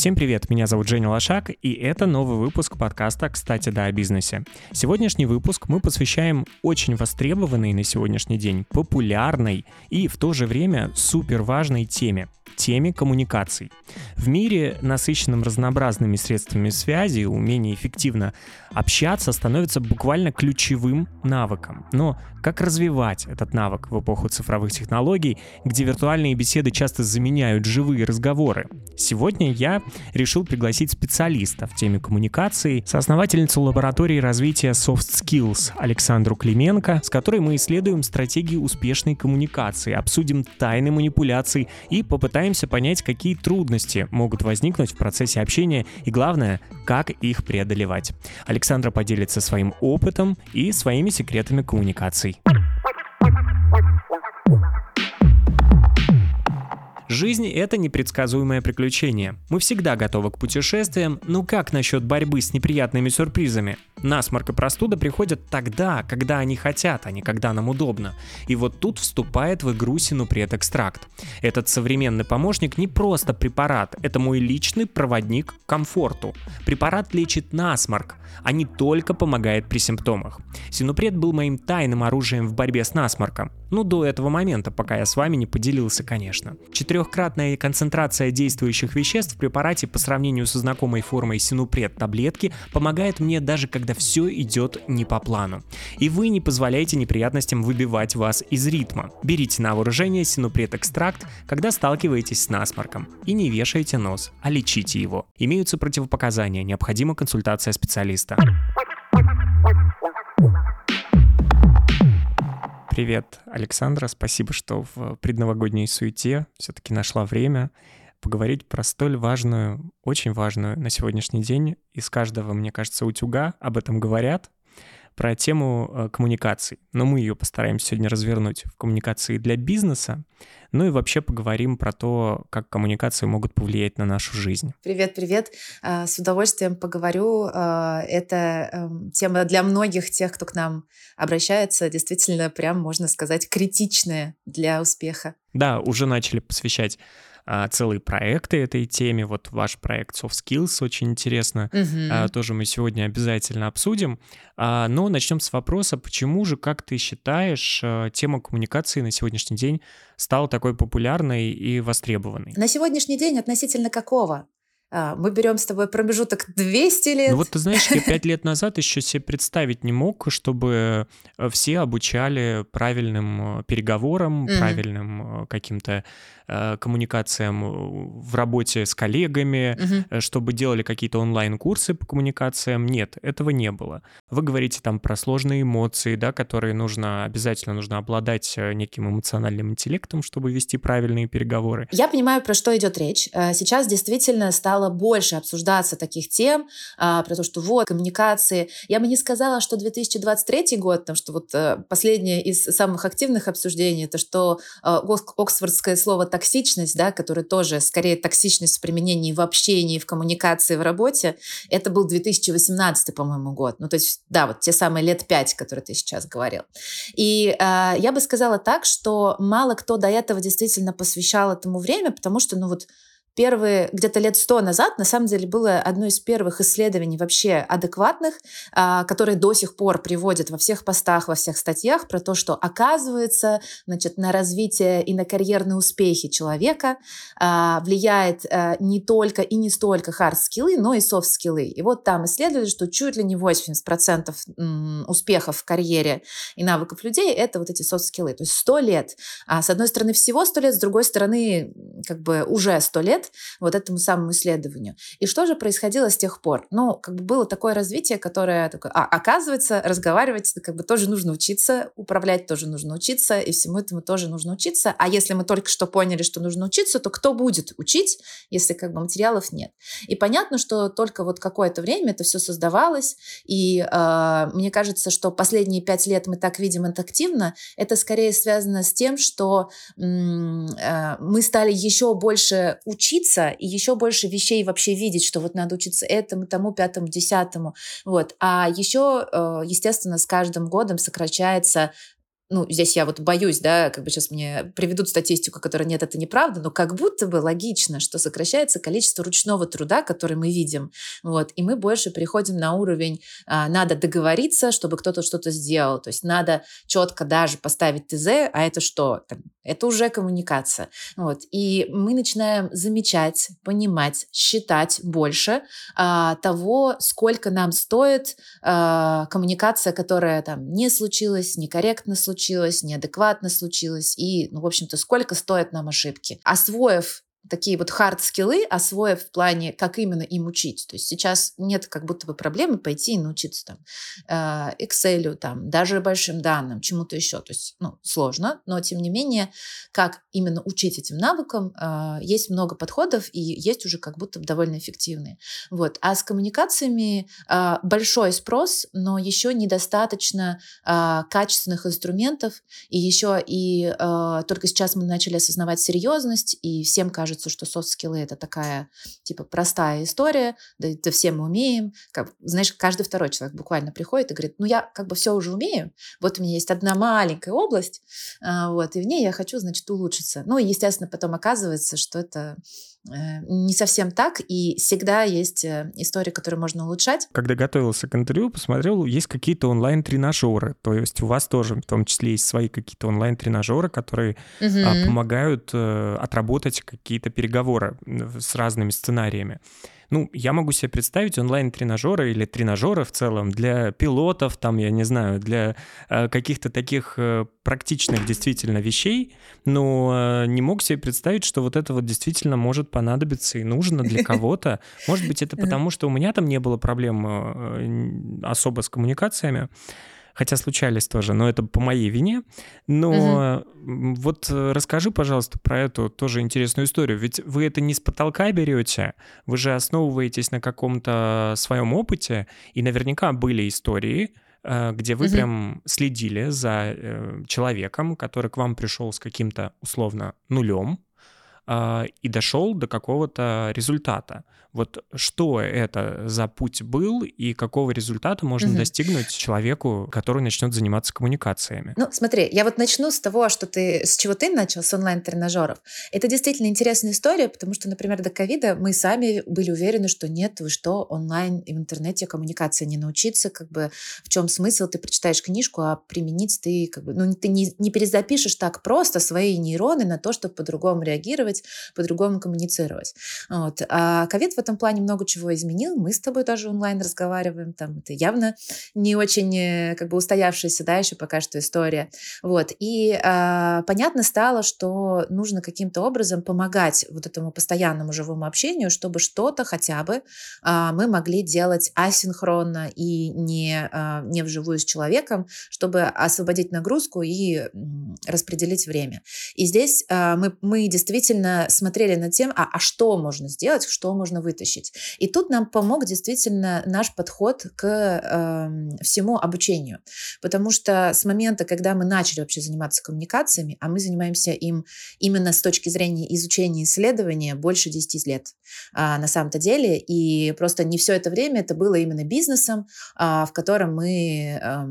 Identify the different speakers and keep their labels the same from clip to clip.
Speaker 1: Всем привет, меня зовут Женя Лошак, и это новый выпуск подкаста «Кстати, да, о бизнесе». Сегодняшний выпуск мы посвящаем очень востребованной на сегодняшний день, популярной и в то же время супер важной теме теме коммуникаций. В мире, насыщенном разнообразными средствами связи, умение эффективно общаться становится буквально ключевым навыком. Но как развивать этот навык в эпоху цифровых технологий, где виртуальные беседы часто заменяют живые разговоры? Сегодня я решил пригласить специалиста в теме коммуникации, соосновательницу лаборатории развития Soft Skills Александру Клименко, с которой мы исследуем стратегии успешной коммуникации, обсудим тайны манипуляций и попытаемся понять, какие трудности могут возникнуть в процессе общения и, главное, как их преодолевать. Александра поделится своим опытом и своими секретами коммуникаций. Жизнь — это непредсказуемое приключение. Мы всегда готовы к путешествиям, но как насчет борьбы с неприятными сюрпризами? Насморк и простуда приходят тогда, когда они хотят, а не когда нам удобно. И вот тут вступает в игру синупред-экстракт. Этот современный помощник не просто препарат, это мой личный проводник к комфорту. Препарат лечит насморк, а не только помогает при симптомах. Синупред был моим тайным оружием в борьбе с насморком. Ну, до этого момента, пока я с вами не поделился, конечно. Четырехкратная концентрация действующих веществ в препарате по сравнению со знакомой формой синупред таблетки помогает мне даже когда все идет не по плану. И вы не позволяете неприятностям выбивать вас из ритма. Берите на вооружение синупред экстракт, когда сталкиваетесь с насморком. И не вешайте нос, а лечите его. Имеются противопоказания, необходима консультация специалиста. Привет, Александра. Спасибо, что в предновогодней суете все-таки нашла время поговорить про столь важную, очень важную на сегодняшний день. Из каждого, мне кажется, утюга об этом говорят, про тему э, коммуникаций. Но мы ее постараемся сегодня развернуть в коммуникации для бизнеса. Ну и вообще поговорим про то, как коммуникации могут повлиять на нашу жизнь.
Speaker 2: Привет, привет. А, с удовольствием поговорю. А, это эм, тема для многих тех, кто к нам обращается, действительно, прям можно сказать, критичная для успеха.
Speaker 1: Да, уже начали посвящать а, целые проекты этой теме. Вот ваш проект Soft Skills очень интересно. Угу. Тоже мы сегодня обязательно обсудим. А, но начнем с вопроса, почему же, как ты считаешь, тема коммуникации на сегодняшний день стала такой популярной и востребованной?
Speaker 2: На сегодняшний день относительно какого? А, мы берем с тобой промежуток 200 лет.
Speaker 1: Ну вот ты знаешь, я пять лет назад еще себе представить не мог, чтобы э, все обучали правильным э, переговорам, mm-hmm. правильным э, каким-то э, коммуникациям в работе с коллегами, mm-hmm. чтобы делали какие-то онлайн-курсы по коммуникациям. Нет, этого не было. Вы говорите там про сложные эмоции, да, которые нужно, обязательно нужно обладать неким эмоциональным интеллектом, чтобы вести правильные переговоры.
Speaker 2: Я понимаю, про что идет речь. Сейчас действительно стало стало больше обсуждаться таких тем, а, про то, что вот, коммуникации. Я бы не сказала, что 2023 год, потому что вот э, последнее из самых активных обсуждений, это что э, оксфордское слово «токсичность», да, которое тоже скорее токсичность в применении в общении, в коммуникации, в работе, это был 2018, по-моему, год. Ну, то есть, да, вот те самые лет пять, которые ты сейчас говорил. И э, я бы сказала так, что мало кто до этого действительно посвящал этому время, потому что, ну вот, первые где-то лет сто назад на самом деле было одно из первых исследований вообще адекватных, а, которые до сих пор приводят во всех постах, во всех статьях про то, что оказывается значит, на развитие и на карьерные успехи человека а, влияет а, не только и не столько hard-скиллы, но и soft-скиллы. И вот там исследовали, что чуть ли не 80% успехов в карьере и навыков людей — это вот эти soft-скиллы. То есть 100 лет. А с одной стороны всего 100 лет, с другой стороны как бы уже 100 лет, вот этому самому исследованию. И что же происходило с тех пор? Ну, как бы было такое развитие, которое такое, а, оказывается, разговаривать как бы тоже нужно учиться, управлять тоже нужно учиться, и всему этому тоже нужно учиться. А если мы только что поняли, что нужно учиться, то кто будет учить, если как бы материалов нет? И понятно, что только вот какое-то время это все создавалось, и э, мне кажется, что последние пять лет мы так видим это активно, это скорее связано с тем, что э, мы стали еще больше учиться учиться и еще больше вещей вообще видеть, что вот надо учиться этому, тому, пятому, десятому. Вот. А еще, э, естественно, с каждым годом сокращается ну, здесь я вот боюсь, да, как бы сейчас мне приведут статистику, которая нет, это неправда, но как будто бы логично, что сокращается количество ручного труда, который мы видим, вот, и мы больше переходим на уровень, а, надо договориться, чтобы кто-то что-то сделал, то есть надо четко даже поставить ТЗ, а это что? Это уже коммуникация, вот, и мы начинаем замечать, понимать, считать больше а, того, сколько нам стоит а, коммуникация, которая там не случилась, некорректно случилась, случилось, неадекватно случилось, и, ну, в общем-то, сколько стоят нам ошибки. Освоив такие вот хард-скиллы, освоив в плане, как именно им учить. То есть сейчас нет как будто бы проблемы пойти и научиться там э, Excel, там, даже большим данным, чему-то еще. То есть, ну, сложно, но тем не менее, как именно учить этим навыкам, э, есть много подходов и есть уже как будто бы довольно эффективные. Вот. А с коммуникациями э, большой спрос, но еще недостаточно качественных инструментов, и еще и только сейчас мы начали осознавать серьезность, и всем кажется, кажется, что софт-скиллы это такая, типа, простая история, да это все мы умеем. Как, знаешь, каждый второй человек буквально приходит и говорит, ну, я как бы все уже умею, вот у меня есть одна маленькая область, а, вот, и в ней я хочу, значит, улучшиться. Ну, и, естественно, потом оказывается, что это не совсем так, и всегда есть э, истории, которые можно улучшать.
Speaker 1: Когда готовился к интервью, посмотрел, есть какие-то онлайн-тренажеры, то есть у вас тоже в том числе есть свои какие-то онлайн-тренажеры, которые угу. помогают э, отработать какие-то переговоры с разными сценариями. Ну, я могу себе представить онлайн-тренажеры или тренажеры в целом для пилотов, там, я не знаю, для э, каких-то таких э, практичных действительно вещей, но э, не мог себе представить, что вот это вот действительно может понадобиться и нужно для кого-то. Может быть, это потому, что у меня там не было проблем особо с коммуникациями хотя случались тоже, но это по моей вине. Но угу. вот э, расскажи, пожалуйста, про эту тоже интересную историю. Ведь вы это не с потолка берете, вы же основываетесь на каком-то своем опыте, и наверняка были истории, э, где вы угу. прям следили за э, человеком, который к вам пришел с каким-то условно нулем, и дошел до какого-то результата. Вот что это за путь был и какого результата можно угу. достигнуть человеку, который начнет заниматься коммуникациями?
Speaker 2: Ну, смотри, я вот начну с того, что ты, с чего ты начал, с онлайн-тренажеров. Это действительно интересная история, потому что, например, до ковида мы сами были уверены, что нет, вы что, онлайн и в интернете коммуникация не научиться, как бы в чем смысл, ты прочитаешь книжку, а применить ты как бы, ну, ты не, не перезапишешь так просто свои нейроны на то, чтобы по-другому реагировать, по-другому коммуницировать. Вот. А ковид этом плане много чего изменил. Мы с тобой тоже онлайн разговариваем. Там это явно не очень э, как бы устоявшаяся, да, еще пока что история. Вот. И э, понятно стало, что нужно каким-то образом помогать вот этому постоянному живому общению, чтобы что-то хотя бы э, мы могли делать асинхронно и не, э, не вживую с человеком, чтобы освободить нагрузку и распределить время. И здесь э, мы, мы действительно смотрели над тем, а, а что можно сделать, что можно вытащить. И тут нам помог действительно наш подход к э, всему обучению. Потому что с момента, когда мы начали вообще заниматься коммуникациями, а мы занимаемся им именно с точки зрения изучения исследования больше 10 лет а, на самом-то деле. И просто не все это время это было именно бизнесом, а, в котором мы а,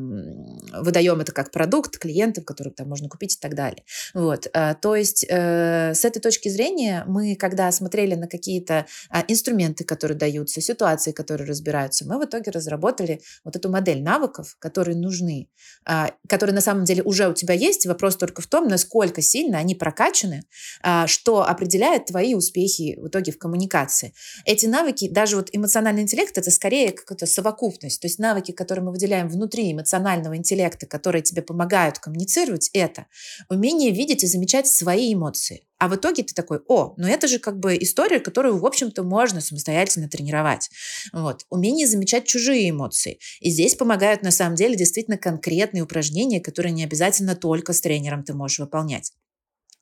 Speaker 2: выдаем это как продукт клиентам, который там можно купить и так далее. Вот. А, то есть э, с этой точки зрения мы, когда смотрели на какие-то а, инструменты, которые даются, ситуации, которые разбираются, мы в итоге разработали вот эту модель навыков, которые нужны, а, которые на самом деле уже у тебя есть. Вопрос только в том, насколько сильно они прокачаны, а, что определяет твои успехи в итоге в коммуникации. Эти навыки, даже вот эмоциональный интеллект, это скорее какая-то совокупность. То есть навыки, которые мы выделяем внутри эмоционального интеллекта, которые тебе помогают коммуницировать, это умение видеть и замечать свои эмоции. А в итоге ты такой, о, ну это же как бы история, которую, в общем-то, можно самостоятельно тренировать. Вот. Умение замечать чужие эмоции. И здесь помогают, на самом деле, действительно конкретные упражнения, которые не обязательно только с тренером ты можешь выполнять.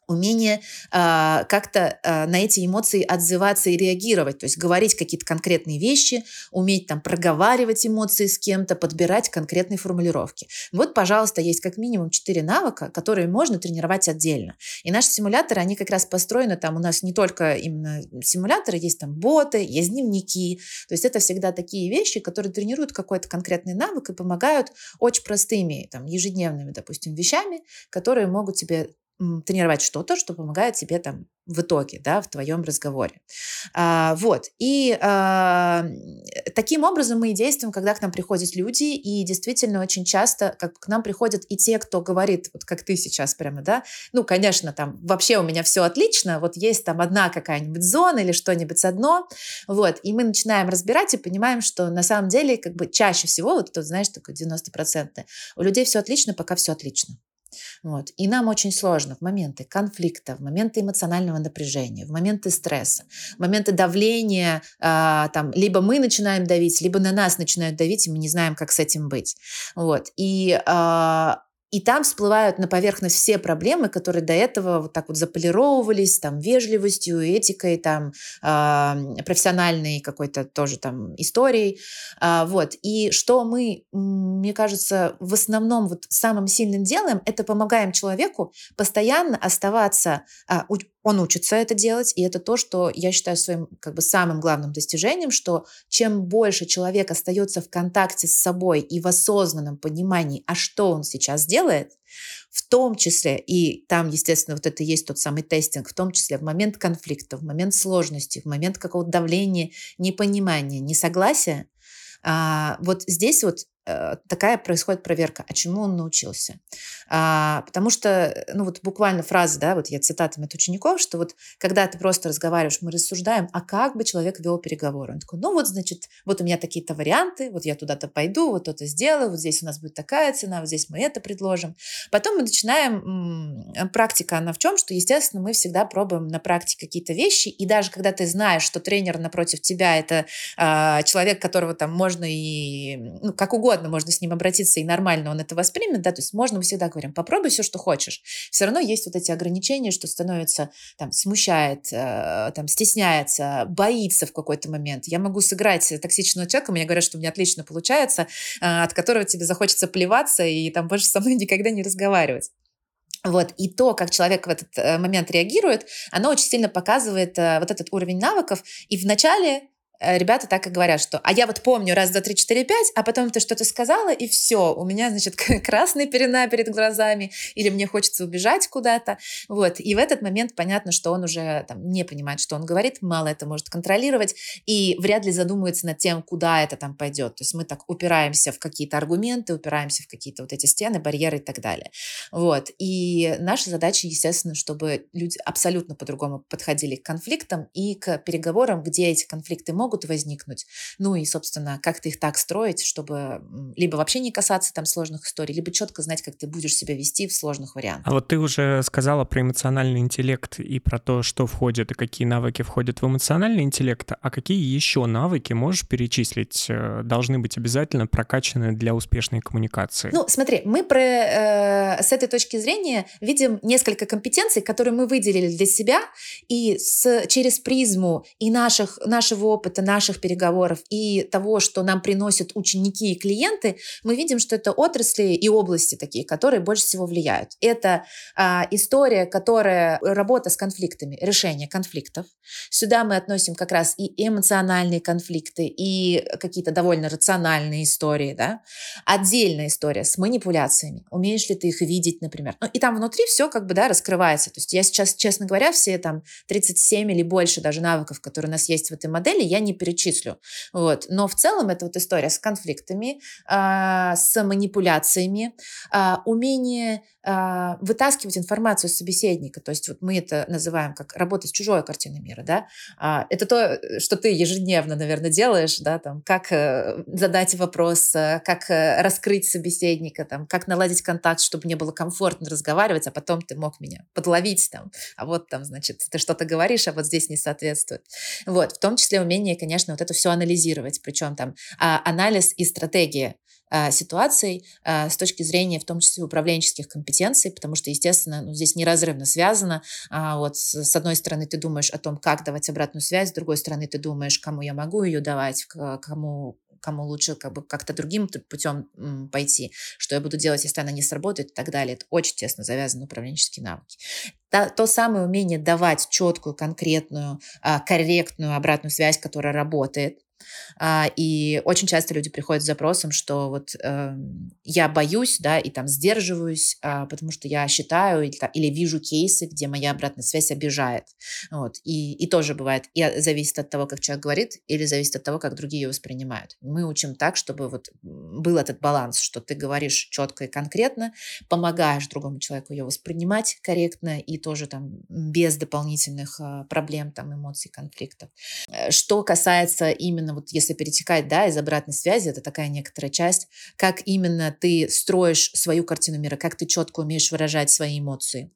Speaker 2: Умение э, как-то э, на эти эмоции отзываться и реагировать, то есть говорить какие-то конкретные вещи, уметь там проговаривать эмоции с кем-то, подбирать конкретные формулировки. Вот, пожалуйста, есть как минимум четыре навыка, которые можно тренировать отдельно. И наши симуляторы, они как раз построены, там у нас не только именно симуляторы, есть там боты, есть дневники, то есть это всегда такие вещи, которые тренируют какой-то конкретный навык и помогают очень простыми, там, ежедневными, допустим, вещами, которые могут тебе тренировать что-то, что помогает тебе там в итоге, да, в твоем разговоре. А, вот. И а, таким образом мы и действуем, когда к нам приходят люди, и действительно очень часто как к нам приходят и те, кто говорит, вот как ты сейчас прямо, да, ну, конечно, там вообще у меня все отлично, вот есть там одна какая-нибудь зона или что-нибудь одно, вот, и мы начинаем разбирать и понимаем, что на самом деле как бы чаще всего, вот тут, знаешь, такое 90%, у людей все отлично, пока все отлично. Вот. И нам очень сложно в моменты конфликта, в моменты эмоционального напряжения, в моменты стресса, в моменты давления, э, там, либо мы начинаем давить, либо на нас начинают давить, и мы не знаем, как с этим быть. Вот. И э, и там всплывают на поверхность все проблемы, которые до этого вот так вот заполировывались там вежливостью, этикой, там э, профессиональной какой-то тоже там историей. Э, вот. И что мы, мне кажется, в основном вот самым сильным делаем, это помогаем человеку постоянно оставаться, э, он учится это делать, и это то, что я считаю своим как бы самым главным достижением, что чем больше человек остается в контакте с собой и в осознанном понимании, а что он сейчас делает, в том числе, и там, естественно, вот это есть тот самый тестинг, в том числе в момент конфликта, в момент сложности, в момент какого-то давления, непонимания, несогласия, а, вот здесь вот такая происходит проверка, а чему он научился. А, потому что, ну вот буквально фраза, да, вот я цитатами от учеников, что вот когда ты просто разговариваешь, мы рассуждаем, а как бы человек вел переговоры. Он такой, ну вот, значит, вот у меня такие-то варианты, вот я туда-то пойду, вот то-то сделаю, вот здесь у нас будет такая цена, вот здесь мы это предложим. Потом мы начинаем, практика она в чем, что, естественно, мы всегда пробуем на практике какие-то вещи, и даже когда ты знаешь, что тренер напротив тебя это а, человек, которого там можно и, ну, как угодно угодно, можно с ним обратиться, и нормально он это воспримет, да, то есть можно, мы всегда говорим, попробуй все, что хочешь. Все равно есть вот эти ограничения, что становится, там, смущает, э, там, стесняется, боится в какой-то момент. Я могу сыграть токсичного человека, мне говорят, что у меня отлично получается, э, от которого тебе захочется плеваться и там больше со мной никогда не разговаривать. Вот. И то, как человек в этот э, момент реагирует, оно очень сильно показывает э, вот этот уровень навыков. И вначале ребята так и говорят, что «а я вот помню раз, два, три, четыре, пять, а потом ты что-то сказала, и все, у меня, значит, красная пелена перед глазами, или мне хочется убежать куда-то». Вот. И в этот момент понятно, что он уже там, не понимает, что он говорит, мало это может контролировать, и вряд ли задумывается над тем, куда это там пойдет. То есть мы так упираемся в какие-то аргументы, упираемся в какие-то вот эти стены, барьеры и так далее. Вот. И наша задача, естественно, чтобы люди абсолютно по-другому подходили к конфликтам и к переговорам, где эти конфликты могут могут возникнуть. Ну и, собственно, как-то их так строить, чтобы либо вообще не касаться там сложных историй, либо четко знать, как ты будешь себя вести в сложных вариантах.
Speaker 1: А вот ты уже сказала про эмоциональный интеллект и про то, что входит и какие навыки входят в эмоциональный интеллект, а какие еще навыки можешь перечислить, э, должны быть обязательно прокачаны для успешной коммуникации?
Speaker 2: Ну, смотри, мы про, э, с этой точки зрения видим несколько компетенций, которые мы выделили для себя, и с, через призму и наших, нашего опыта опыта наших переговоров и того, что нам приносят ученики и клиенты, мы видим, что это отрасли и области такие, которые больше всего влияют. Это а, история, которая работа с конфликтами, решение конфликтов. Сюда мы относим как раз и эмоциональные конфликты, и какие-то довольно рациональные истории. Да? Отдельная история с манипуляциями. Умеешь ли ты их видеть, например? Ну, и там внутри все как бы да, раскрывается. То есть я сейчас, честно говоря, все там 37 или больше даже навыков, которые у нас есть в этой модели, я не перечислю. Вот. Но в целом это вот история с конфликтами, э, с манипуляциями, э, умение вытаскивать информацию с собеседника. То есть вот мы это называем как работать с чужой картиной мира. Да? Э, это то, что ты ежедневно, наверное, делаешь, да, там, как э, задать вопрос, э, как э, раскрыть собеседника, там, как наладить контакт, чтобы не было комфортно разговаривать, а потом ты мог меня подловить, там, а вот там, значит, ты что-то говоришь, а вот здесь не соответствует. Вот, в том числе умение конечно, вот это все анализировать, причем там а, анализ и стратегия. А, ситуаций а, с точки зрения, в том числе, управленческих компетенций, потому что, естественно, ну, здесь неразрывно связано. А, вот с, одной стороны ты думаешь о том, как давать обратную связь, с другой стороны ты думаешь, кому я могу ее давать, кому кому лучше как бы как-то другим путем пойти, что я буду делать, если она не сработает и так далее. Это очень тесно завязаны управленческие навыки. То, то самое умение давать четкую, конкретную, корректную обратную связь, которая работает, а, и очень часто люди приходят с запросом, что вот э, я боюсь, да, и там сдерживаюсь, э, потому что я считаю или, или вижу кейсы, где моя обратная связь обижает. Вот. И, и тоже бывает, и зависит от того, как человек говорит, или зависит от того, как другие ее воспринимают. Мы учим так, чтобы вот был этот баланс, что ты говоришь четко и конкретно, помогаешь другому человеку ее воспринимать корректно и тоже там без дополнительных э, проблем, там, эмоций, конфликтов. Э, что касается именно вот если перетекать, да, из обратной связи, это такая некоторая часть, как именно ты строишь свою картину мира, как ты четко умеешь выражать свои эмоции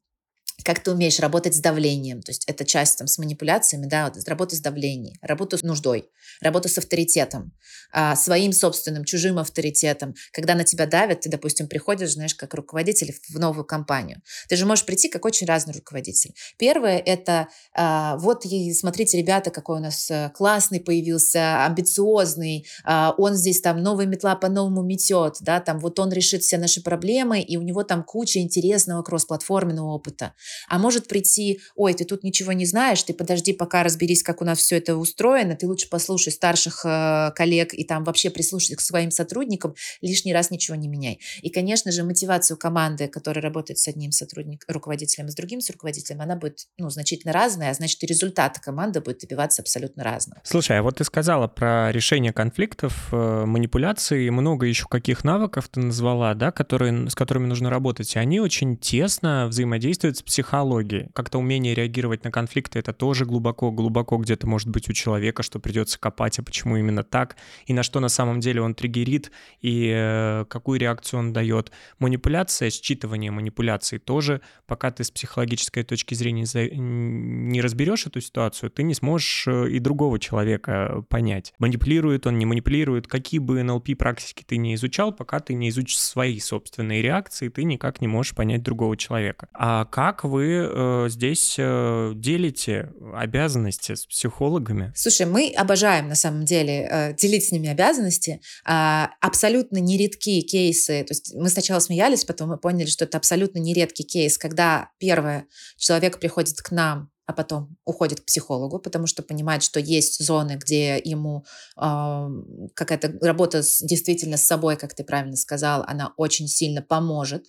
Speaker 2: как ты умеешь работать с давлением, то есть это часть там с манипуляциями, да, вот, работа с давлением, работа с нуждой, работа с авторитетом, а, своим собственным, чужим авторитетом. Когда на тебя давят, ты, допустим, приходишь, знаешь, как руководитель в новую компанию. Ты же можешь прийти как очень разный руководитель. Первое – это а, вот, смотрите, ребята, какой у нас э, классный появился, амбициозный, а, он здесь там новая метла по-новому метет, да, там вот он решит все наши проблемы, и у него там куча интересного кроссплатформенного опыта. А может прийти, ой, ты тут ничего не знаешь, ты подожди, пока разберись, как у нас все это устроено, ты лучше послушай старших э, коллег и там вообще прислушайся к своим сотрудникам, лишний раз ничего не меняй. И, конечно же, мотивацию команды, которая работает с одним сотрудником, руководителем, с другим с руководителем, она будет ну, значительно разная, а значит, и результат команды будет добиваться абсолютно разного.
Speaker 1: Слушай, а вот ты сказала про решение конфликтов, э, манипуляции, много еще каких навыков ты назвала, да, которые, с которыми нужно работать, и они очень тесно взаимодействуют с психологии. Как-то умение реагировать на конфликты, это тоже глубоко-глубоко где-то может быть у человека, что придется копать, а почему именно так, и на что на самом деле он триггерит, и э, какую реакцию он дает. Манипуляция, считывание манипуляций тоже, пока ты с психологической точки зрения не разберешь эту ситуацию, ты не сможешь э, и другого человека понять. Манипулирует он, не манипулирует, какие бы НЛП практики ты не изучал, пока ты не изучишь свои собственные реакции, ты никак не можешь понять другого человека. А как вы э, здесь э, делите обязанности с психологами?
Speaker 2: Слушай, мы обожаем на самом деле э, делить с ними обязанности. Э, абсолютно нередкие кейсы. То есть мы сначала смеялись, потом мы поняли, что это абсолютно нередкий кейс, когда первое человек приходит к нам а потом уходит к психологу, потому что понимает, что есть зоны, где ему э, какая-то работа с, действительно с собой, как ты правильно сказал, она очень сильно поможет.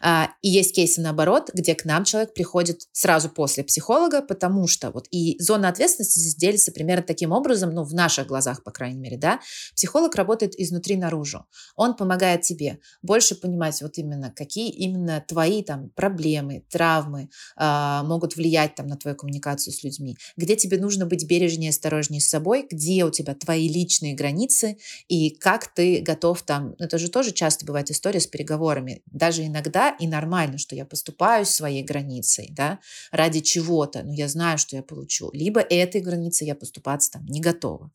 Speaker 2: А, и есть кейсы наоборот, где к нам человек приходит сразу после психолога, потому что вот и зона ответственности здесь делится примерно таким образом, ну, в наших глазах, по крайней мере, да, психолог работает изнутри наружу. Он помогает тебе больше понимать вот именно, какие именно твои там проблемы, травмы э, могут влиять там на твою коммуникацию с людьми, где тебе нужно быть бережнее, осторожнее с собой, где у тебя твои личные границы и как ты готов там, это же тоже часто бывает история с переговорами, даже иногда и нормально, что я поступаю своей границей, да, ради чего-то, но я знаю, что я получу. Либо этой границей я поступаться там не готова.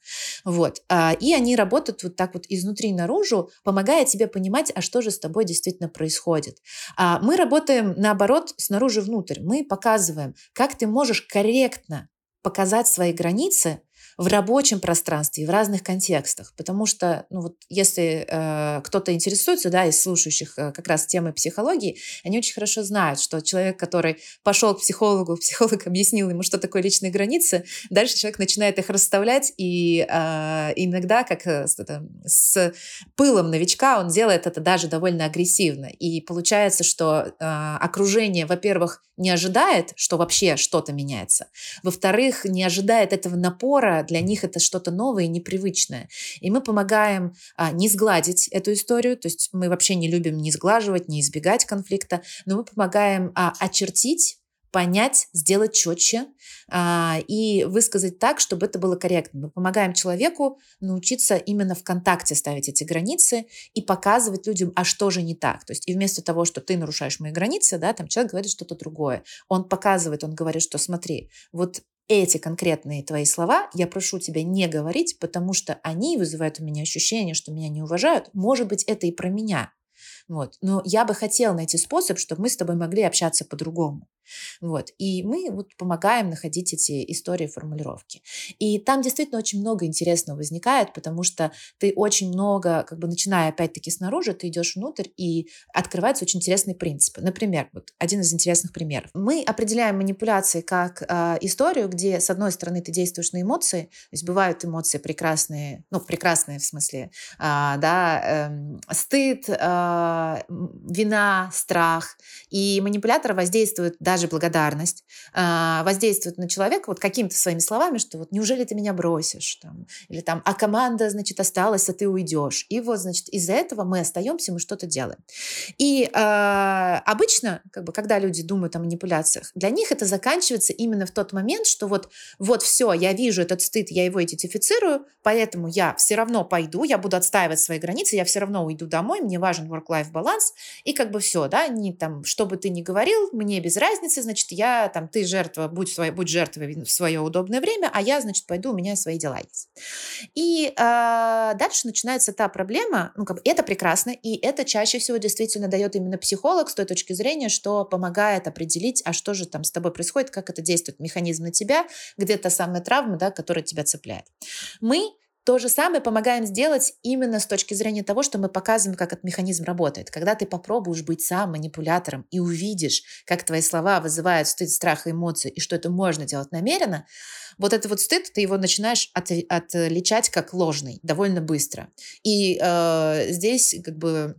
Speaker 2: Вот. А, и они работают вот так вот изнутри наружу, помогая тебе понимать, а что же с тобой действительно происходит. А мы работаем наоборот снаружи внутрь. Мы показываем, как ты можешь корректно показать свои границы, в рабочем пространстве в разных контекстах. Потому что, ну вот, если э, кто-то интересуется, да, из слушающих э, как раз темой психологии, они очень хорошо знают, что человек, который пошел к психологу, психолог объяснил ему, что такое личные границы, дальше человек начинает их расставлять, и э, иногда, как э, это, с пылом новичка, он делает это даже довольно агрессивно. И получается, что э, окружение, во-первых, не ожидает, что вообще что-то меняется. Во-вторых, не ожидает этого напора, для них это что-то новое и непривычное. И мы помогаем а, не сгладить эту историю, то есть мы вообще не любим не сглаживать, не избегать конфликта, но мы помогаем а, очертить понять, сделать четче а, и высказать так, чтобы это было корректно. Мы помогаем человеку научиться именно в контакте ставить эти границы и показывать людям, а что же не так. То есть и вместо того, что ты нарушаешь мои границы, да, там человек говорит что-то другое. Он показывает, он говорит, что смотри, вот эти конкретные твои слова я прошу тебя не говорить, потому что они вызывают у меня ощущение, что меня не уважают. Может быть, это и про меня. Вот. Но я бы хотела найти способ, чтобы мы с тобой могли общаться по-другому. Вот. И мы вот помогаем находить эти истории формулировки. И там действительно очень много интересного возникает, потому что ты очень много, как бы начиная опять-таки снаружи, ты идешь внутрь, и открываются очень интересные принципы. Например, вот один из интересных примеров. Мы определяем манипуляции как э, историю, где, с одной стороны, ты действуешь на эмоции, то есть бывают эмоции прекрасные, ну, прекрасные в смысле, э, да, э, стыд, э, вина, страх, и манипулятор воздействует даже даже благодарность э, воздействует на человека вот какими-то своими словами, что вот неужели ты меня бросишь, там, или там, а команда, значит, осталась, а ты уйдешь. И вот, значит, из-за этого мы остаемся, мы что-то делаем. И э, обычно, как бы, когда люди думают о манипуляциях, для них это заканчивается именно в тот момент, что вот, вот все, я вижу этот стыд, я его идентифицирую, поэтому я все равно пойду, я буду отстаивать свои границы, я все равно уйду домой, мне важен work-life баланс, и как бы все, да, не там, что бы ты ни говорил, мне без разницы, разницы, значит, я там, ты жертва, будь, свой, будь жертвой в свое удобное время, а я, значит, пойду, у меня свои дела есть. И э, дальше начинается та проблема, ну, как бы это прекрасно, и это чаще всего действительно дает именно психолог с той точки зрения, что помогает определить, а что же там с тобой происходит, как это действует механизм на тебя, где та самая травма, да, которая тебя цепляет. Мы то же самое помогаем сделать именно с точки зрения того, что мы показываем, как этот механизм работает. Когда ты попробуешь быть сам манипулятором и увидишь, как твои слова вызывают стыд, страх и эмоции, и что это можно делать намеренно, вот этот вот стыд, ты его начинаешь от, отличать как ложный довольно быстро. И э, здесь как бы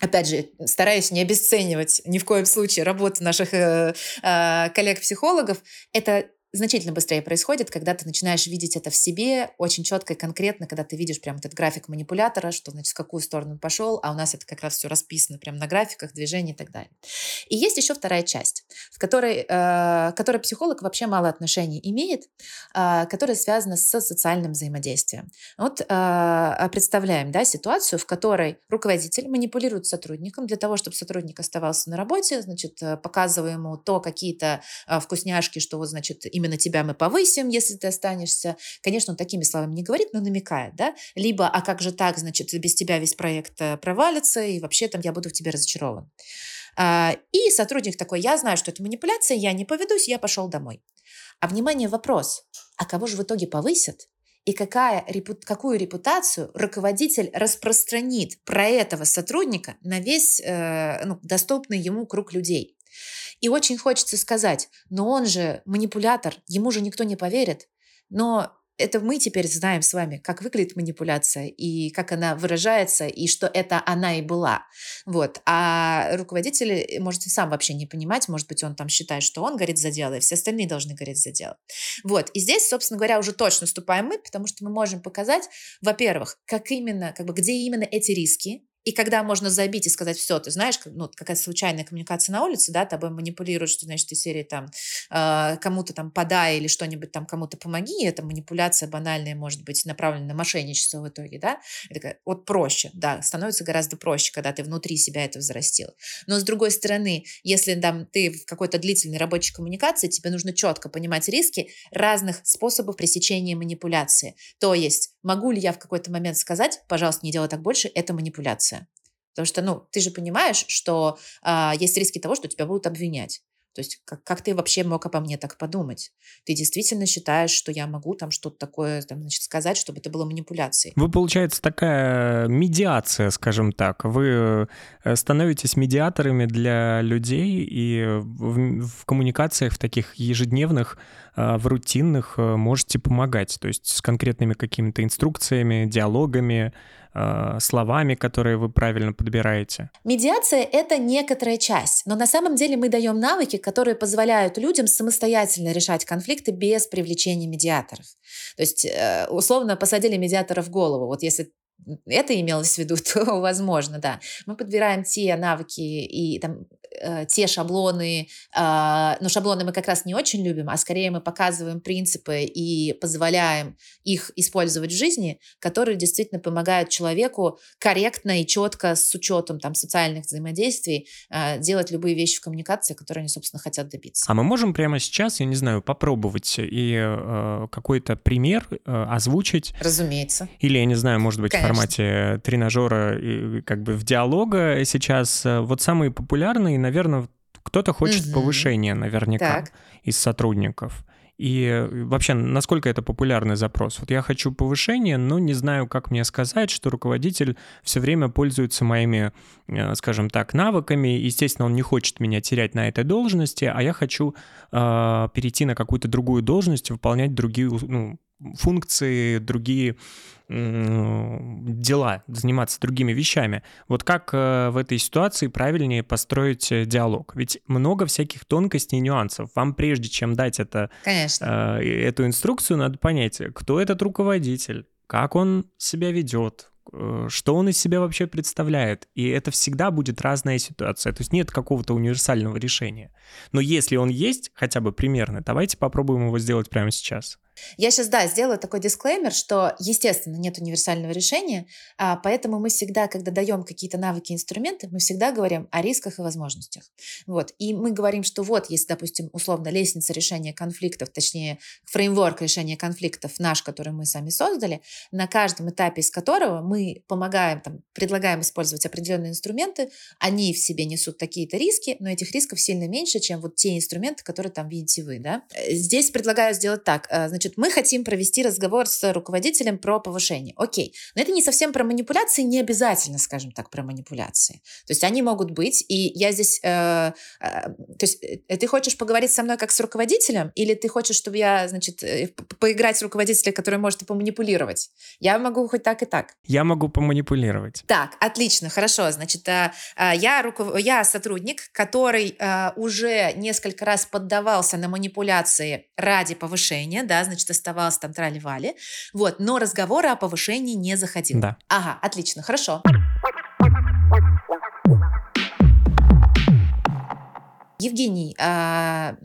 Speaker 2: опять же, стараюсь не обесценивать ни в коем случае работу наших э, э, коллег-психологов, это значительно быстрее происходит, когда ты начинаешь видеть это в себе очень четко и конкретно, когда ты видишь прям этот график манипулятора, что, значит, в какую сторону он пошел, а у нас это как раз все расписано прямо на графиках, движений и так далее. И есть еще вторая часть, в которой, э, которой психолог вообще мало отношений имеет, э, которая связана с социальным взаимодействием. Вот э, представляем да, ситуацию, в которой руководитель манипулирует сотрудником для того, чтобы сотрудник оставался на работе, значит, э, показывая ему то какие-то э, вкусняшки, что вот, значит, именно тебя мы повысим, если ты останешься. Конечно, он такими словами не говорит, но намекает, да? Либо, а как же так, значит, без тебя весь проект э, провалится, и вообще там я буду в тебе разочарован. А, и сотрудник такой, я знаю, что это манипуляция, я не поведусь, я пошел домой. А внимание, вопрос, а кого же в итоге повысят? И какая, какую репутацию руководитель распространит про этого сотрудника на весь э, ну, доступный ему круг людей? И очень хочется сказать, но он же манипулятор, ему же никто не поверит. Но это мы теперь знаем с вами, как выглядит манипуляция и как она выражается, и что это она и была. Вот. А руководитель может и сам вообще не понимать, может быть, он там считает, что он горит за дело, и все остальные должны гореть за дело. Вот. И здесь, собственно говоря, уже точно вступаем мы, потому что мы можем показать, во-первых, как именно, как бы, где именно эти риски, и когда можно забить и сказать, все, ты знаешь, ну, какая-то случайная коммуникация на улице, да, тобой манипулируют, что, значит, из серии там э, кому-то там подай или что-нибудь там кому-то помоги, и эта манипуляция банальная может быть направлена на мошенничество в итоге, да, это вот проще, да, становится гораздо проще, когда ты внутри себя это взрастил. Но с другой стороны, если там ты в какой-то длительной рабочей коммуникации, тебе нужно четко понимать риски разных способов пресечения манипуляции. То есть, могу ли я в какой-то момент сказать, пожалуйста, не делай так больше, это манипуляция Потому что, ну, ты же понимаешь, что а, есть риски того, что тебя будут обвинять. То есть как, как ты вообще мог обо мне так подумать? Ты действительно считаешь, что я могу там что-то такое там, значит, сказать, чтобы это было манипуляцией?
Speaker 1: Вы, получается, такая медиация, скажем так. Вы э, становитесь медиаторами для людей и в, в коммуникациях в таких ежедневных, а, в рутинных э, можете помогать. То есть с конкретными какими-то инструкциями, диалогами, а, словами, которые вы правильно подбираете?
Speaker 2: Медиация — это некоторая часть, но на самом деле мы даем навыки, которые позволяют людям самостоятельно решать конфликты без привлечения медиаторов. То есть, э, условно, посадили медиатора в голову. Вот если это имелось в виду, то возможно, да. Мы подбираем те навыки и там э, те шаблоны, э, но шаблоны мы как раз не очень любим, а скорее мы показываем принципы и позволяем их использовать в жизни, которые действительно помогают человеку корректно и четко с учетом там социальных взаимодействий э, делать любые вещи в коммуникации, которые они, собственно, хотят добиться.
Speaker 1: А мы можем прямо сейчас, я не знаю, попробовать и э, какой-то пример э, озвучить?
Speaker 2: Разумеется.
Speaker 1: Или, я не знаю, может быть, Конечно. в формате тренажера, как бы в диалога сейчас. Э, вот самые популярные, наверное, кто-то хочет угу. повышения наверняка так. из сотрудников. И э, вообще, насколько это популярный запрос? Вот я хочу повышения, но не знаю, как мне сказать, что руководитель все время пользуется моими, э, скажем так, навыками. Естественно, он не хочет меня терять на этой должности, а я хочу э, перейти на какую-то другую должность, выполнять другие ну, функции, другие дела, заниматься другими вещами. Вот как э, в этой ситуации правильнее построить э, диалог? Ведь много всяких тонкостей и нюансов. Вам прежде чем дать это,
Speaker 2: Конечно.
Speaker 1: Э, эту инструкцию, надо понять, кто этот руководитель, как он себя ведет, что он из себя вообще представляет. И это всегда будет разная ситуация. То есть нет какого-то универсального решения. Но если он есть, хотя бы примерно, давайте попробуем его сделать прямо сейчас.
Speaker 2: Я сейчас, да, сделаю такой дисклеймер, что, естественно, нет универсального решения, а, поэтому мы всегда, когда даем какие-то навыки, инструменты, мы всегда говорим о рисках и возможностях. Вот. И мы говорим, что вот, если, допустим, условно, лестница решения конфликтов, точнее, фреймворк решения конфликтов наш, который мы сами создали, на каждом этапе из которого мы помогаем, там, предлагаем использовать определенные инструменты, они в себе несут такие-то риски, но этих рисков сильно меньше, чем вот те инструменты, которые там видите вы, да. Э, здесь предлагаю сделать так, э, значит, Значит, мы хотим провести разговор с руководителем про повышение. Окей. Но это не совсем про манипуляции, не обязательно, скажем так, про манипуляции. То есть они могут быть, и я здесь... Э, э, то есть э, ты хочешь поговорить со мной как с руководителем, или ты хочешь, чтобы я, значит, э, поиграть с руководителем, который может и поманипулировать? Я могу хоть так и так.
Speaker 1: Я могу поманипулировать.
Speaker 2: Так, отлично, хорошо. Значит, э, э, я, руков... я сотрудник, который э, уже несколько раз поддавался на манипуляции ради повышения, да, значит, оставалось там трали-вали. Вот, но разговоры о повышении не заходил.
Speaker 1: Да.
Speaker 2: Ага, отлично, хорошо. Евгений, а,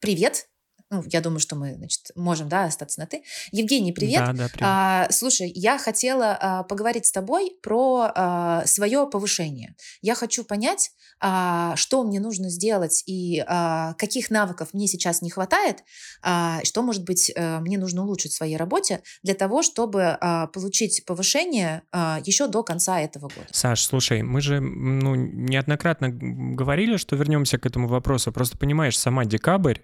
Speaker 2: привет ну, я думаю, что мы, значит, можем, да, остаться на ты. Евгений, привет.
Speaker 1: Да, да, привет.
Speaker 2: А, слушай, я хотела а, поговорить с тобой про а, свое повышение. Я хочу понять, а, что мне нужно сделать и а, каких навыков мне сейчас не хватает, а, что, может быть, а, мне нужно улучшить в своей работе для того, чтобы а, получить повышение а, еще до конца этого года.
Speaker 1: Саш, слушай, мы же ну, неоднократно говорили, что вернемся к этому вопросу. Просто понимаешь, сама декабрь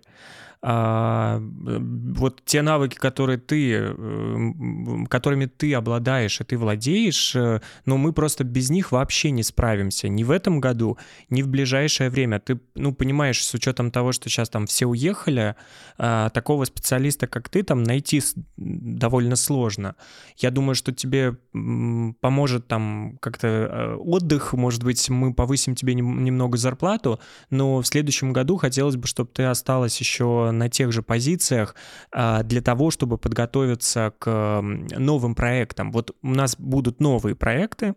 Speaker 1: а, вот те навыки, которые ты, э, которыми ты обладаешь и ты владеешь, э, но мы просто без них вообще не справимся. Ни в этом году, ни в ближайшее время. Ты, ну, понимаешь, с учетом того, что сейчас там все уехали, а, такого специалиста, как ты, там найти довольно сложно. Я думаю, что тебе поможет там как-то э, отдых, может быть, мы повысим тебе немного зарплату, но в следующем году хотелось бы, чтобы ты осталась еще на тех же позициях а, для того, чтобы подготовиться к новым проектам. Вот у нас будут новые проекты,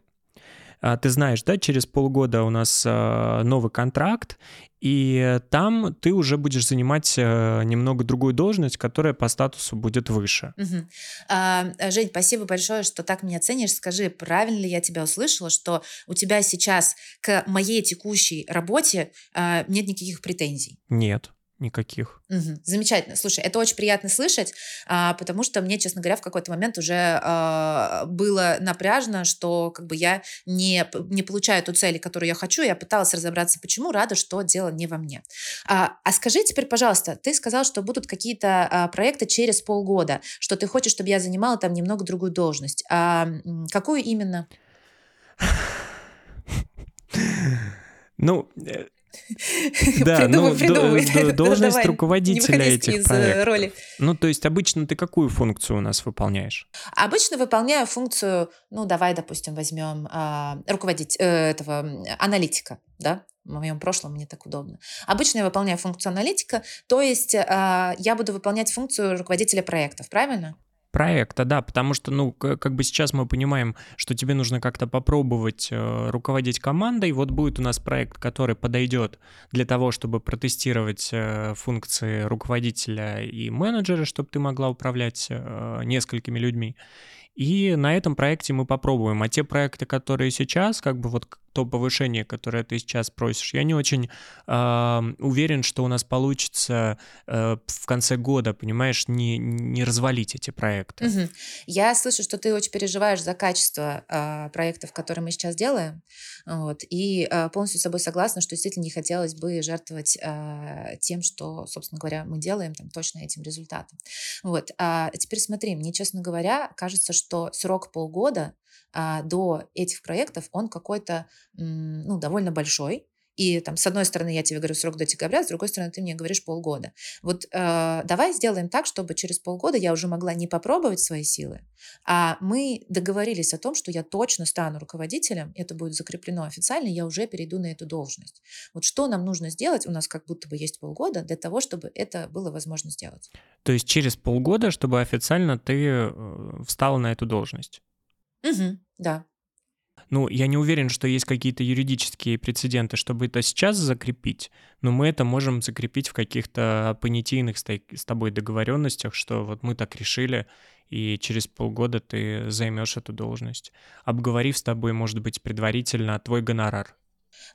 Speaker 1: а, ты знаешь, да, через полгода у нас а, новый контракт, и там ты уже будешь занимать немного другую должность, которая по статусу будет выше.
Speaker 2: Угу. А, Жень, спасибо большое, что так меня ценишь. Скажи, правильно ли я тебя услышала, что у тебя сейчас к моей текущей работе а, нет никаких претензий?
Speaker 1: Нет никаких.
Speaker 2: Угу. Замечательно. Слушай, это очень приятно слышать, а, потому что мне, честно говоря, в какой-то момент уже а, было напряжно, что как бы я не, не получаю ту цель, которую я хочу. Я пыталась разобраться, почему, рада, что дело не во мне. А, а скажи теперь, пожалуйста, ты сказал, что будут какие-то а, проекты через полгода, что ты хочешь, чтобы я занимала там немного другую должность. А, какую именно?
Speaker 1: Ну, э, да, ну, должность руководителя этих проектов. Роли. Ну, то есть обычно ты какую функцию у нас выполняешь?
Speaker 2: Обычно выполняю функцию, ну, давай, допустим, возьмем а, руководить э, этого аналитика, да, в моем прошлом мне так удобно. Обычно я выполняю функцию аналитика, то есть а, я буду выполнять функцию руководителя проектов, правильно?
Speaker 1: Проекта, да, потому что, ну, как бы сейчас мы понимаем, что тебе нужно как-то попробовать э, руководить командой. Вот будет у нас проект, который подойдет для того, чтобы протестировать э, функции руководителя и менеджера, чтобы ты могла управлять э, несколькими людьми. И на этом проекте мы попробуем. А те проекты, которые сейчас, как бы вот то повышение, которое ты сейчас просишь, я не очень э, уверен, что у нас получится э, в конце года, понимаешь, не, не развалить эти проекты.
Speaker 2: Угу. Я слышу, что ты очень переживаешь за качество э, проектов, которые мы сейчас делаем, вот, и э, полностью с собой согласна, что действительно не хотелось бы жертвовать э, тем, что, собственно говоря, мы делаем, там, точно этим результатом. Вот. А теперь смотри, мне, честно говоря, кажется, что срок полгода до этих проектов, он какой-то, ну, довольно большой. И там, с одной стороны, я тебе говорю срок до декабря, с другой стороны, ты мне говоришь полгода. Вот э, давай сделаем так, чтобы через полгода я уже могла не попробовать свои силы, а мы договорились о том, что я точно стану руководителем, это будет закреплено официально, я уже перейду на эту должность. Вот что нам нужно сделать, у нас как будто бы есть полгода для того, чтобы это было возможно сделать.
Speaker 1: То есть через полгода, чтобы официально ты э, встала на эту должность?
Speaker 2: Угу, да.
Speaker 1: Ну, я не уверен, что есть какие-то юридические прецеденты, чтобы это сейчас закрепить, но мы это можем закрепить в каких-то понятийных с тобой договоренностях, что вот мы так решили, и через полгода ты займешь эту должность, обговорив с тобой, может быть, предварительно твой гонорар.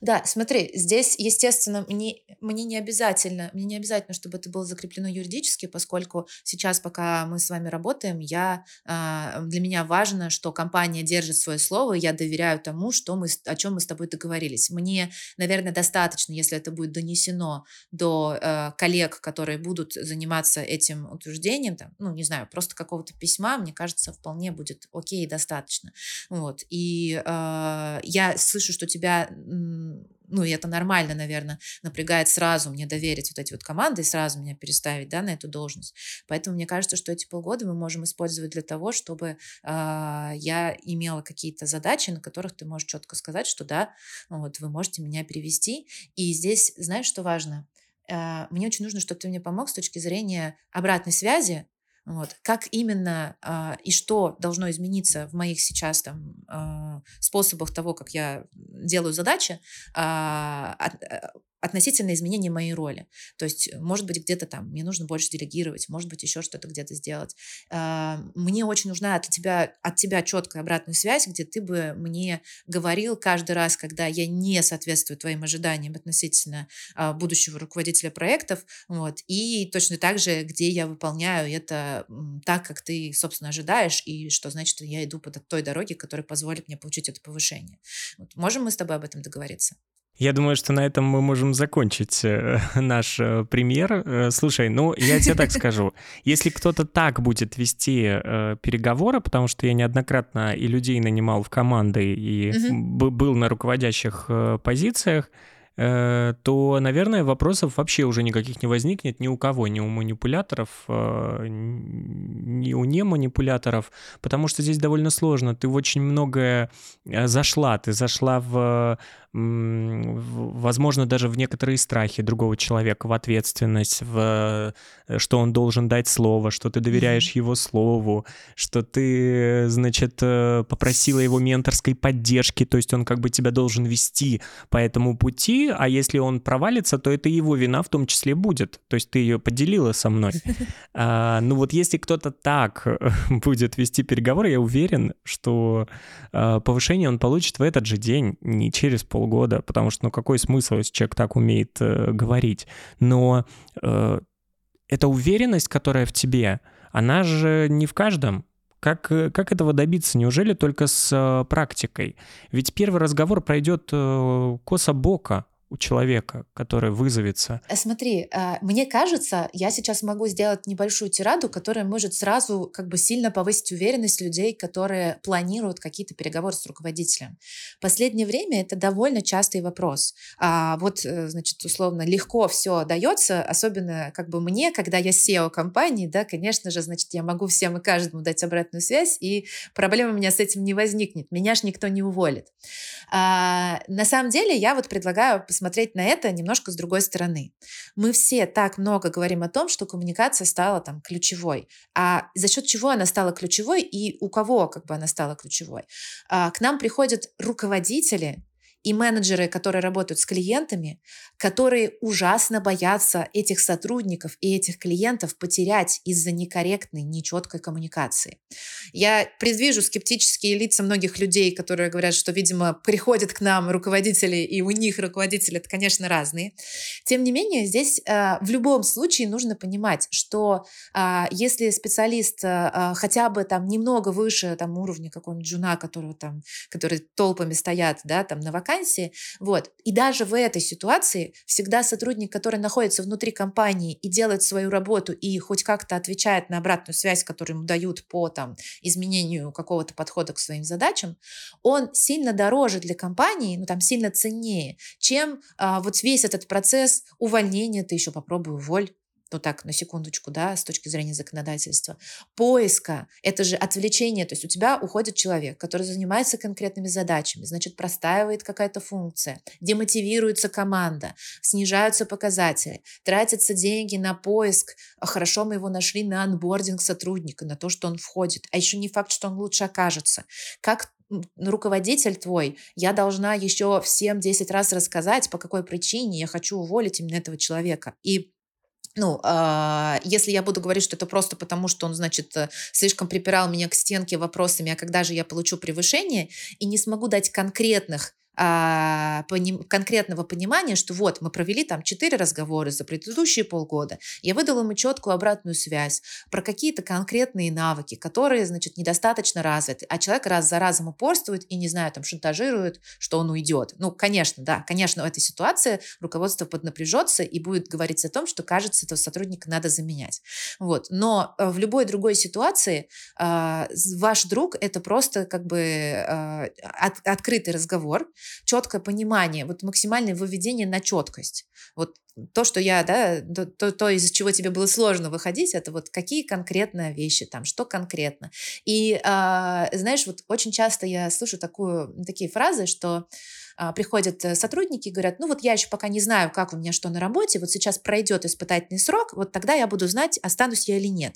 Speaker 2: Да, смотри, здесь, естественно, мне, мне не обязательно, мне не обязательно, чтобы это было закреплено юридически, поскольку сейчас, пока мы с вами работаем, я, э, для меня важно, что компания держит свое слово, я доверяю тому, что мы, о чем мы с тобой договорились. Мне, наверное, достаточно, если это будет донесено до э, коллег, которые будут заниматься этим утверждением, там, ну, не знаю, просто какого-то письма, мне кажется, вполне будет окей, достаточно. Вот. И э, я слышу, что тебя ну, и это нормально, наверное, напрягает сразу мне доверить вот эти вот команды и сразу меня переставить, да, на эту должность. Поэтому мне кажется, что эти полгода мы можем использовать для того, чтобы э, я имела какие-то задачи, на которых ты можешь четко сказать, что да, вот вы можете меня перевести. И здесь, знаешь, что важно? Э, мне очень нужно, чтобы ты мне помог с точки зрения обратной связи, вот. Как именно э, и что должно измениться в моих сейчас там э, способах того, как я делаю задачи, э, от, относительно изменения моей роли. То есть, может быть, где-то там мне нужно больше делегировать, может быть, еще что-то где-то сделать. А, мне очень нужна от тебя, от тебя четкая обратная связь, где ты бы мне говорил каждый раз, когда я не соответствую твоим ожиданиям относительно а, будущего руководителя проектов, вот, и точно так же, где я выполняю это так, как ты, собственно, ожидаешь, и что значит, я иду по той дороге, которая позволит мне получить это повышение. Вот. Можем мы с тобой об этом договориться?
Speaker 1: Я думаю, что на этом мы можем закончить э, наш э, пример. Э, слушай, ну, я тебе так скажу. Если кто-то так будет вести э, переговоры, потому что я неоднократно и людей нанимал в команды, и угу. был на руководящих э, позициях, Э, то, наверное, вопросов вообще уже никаких не возникнет ни у кого, ни у манипуляторов, ни у неманипуляторов, потому что здесь довольно сложно. Ты в очень многое зашла, ты зашла в возможно, даже в некоторые страхи другого человека, в ответственность, в что он должен дать слово, что ты доверяешь его слову, что ты, значит, попросила его менторской поддержки, то есть он как бы тебя должен вести по этому пути, а если он провалится, то это его вина в том числе будет. То есть ты ее поделила со мной. А, ну вот если кто-то так будет вести переговоры, я уверен, что повышение он получит в этот же день, не через полгода, потому что ну какой смысл, если человек так умеет э, говорить. Но э, эта уверенность, которая в тебе, она же не в каждом. Как, э, как этого добиться? Неужели только с э, практикой? Ведь первый разговор пройдет э, косо-боко у человека, который вызовется?
Speaker 2: Э, смотри, э, мне кажется, я сейчас могу сделать небольшую тираду, которая может сразу как бы сильно повысить уверенность людей, которые планируют какие-то переговоры с руководителем. В последнее время это довольно частый вопрос. А вот, э, значит, условно, легко все дается, особенно как бы мне, когда я SEO компании, да, конечно же, значит, я могу всем и каждому дать обратную связь, и проблема у меня с этим не возникнет. Меня ж никто не уволит. А, на самом деле, я вот предлагаю посмотреть на это немножко с другой стороны. Мы все так много говорим о том, что коммуникация стала там ключевой. А за счет чего она стала ключевой и у кого как бы она стала ключевой? А, к нам приходят руководители, и менеджеры, которые работают с клиентами, которые ужасно боятся этих сотрудников и этих клиентов потерять из-за некорректной, нечеткой коммуникации. Я предвижу скептические лица многих людей, которые говорят, что, видимо, приходят к нам руководители, и у них руководители, это, конечно, разные. Тем не менее, здесь э, в любом случае нужно понимать, что э, если специалист э, хотя бы там немного выше там, уровня какого-нибудь джуна, которого там, которые толпами стоят да, там, на вакансии, вакансии. Вот. И даже в этой ситуации всегда сотрудник, который находится внутри компании и делает свою работу и хоть как-то отвечает на обратную связь, которую ему дают по там, изменению какого-то подхода к своим задачам, он сильно дороже для компании, ну там сильно ценнее, чем а, вот весь этот процесс увольнения, ты еще попробуй уволь, ну так, на секундочку, да, с точки зрения законодательства, поиска, это же отвлечение, то есть у тебя уходит человек, который занимается конкретными задачами, значит, простаивает какая-то функция, демотивируется команда, снижаются показатели, тратятся деньги на поиск, а хорошо мы его нашли на анбординг сотрудника, на то, что он входит, а еще не факт, что он лучше окажется. Как руководитель твой, я должна еще всем 10 раз рассказать, по какой причине я хочу уволить именно этого человека. И ну, э, если я буду говорить, что это просто потому, что он, значит, э, слишком припирал меня к стенке вопросами, а когда же я получу превышение, и не смогу дать конкретных а, конкретного понимания, что вот мы провели там четыре разговора за предыдущие полгода, я выдала ему четкую обратную связь про какие-то конкретные навыки, которые, значит, недостаточно развиты, а человек раз за разом упорствует и, не знаю, там шантажирует, что он уйдет. Ну, конечно, да, конечно, в этой ситуации руководство поднапряжется и будет говорить о том, что, кажется, этого сотрудника надо заменять. Вот. Но э, в любой другой ситуации э, ваш друг — это просто как бы э, от, открытый разговор, четкое понимание, вот максимальное выведение на четкость. Вот то, что я, да, то, то, из чего тебе было сложно выходить, это вот какие конкретные вещи там, что конкретно. И, э, знаешь, вот очень часто я слышу такую, такие фразы, что э, приходят сотрудники и говорят, ну вот я еще пока не знаю, как у меня что на работе, вот сейчас пройдет испытательный срок, вот тогда я буду знать, останусь я или нет.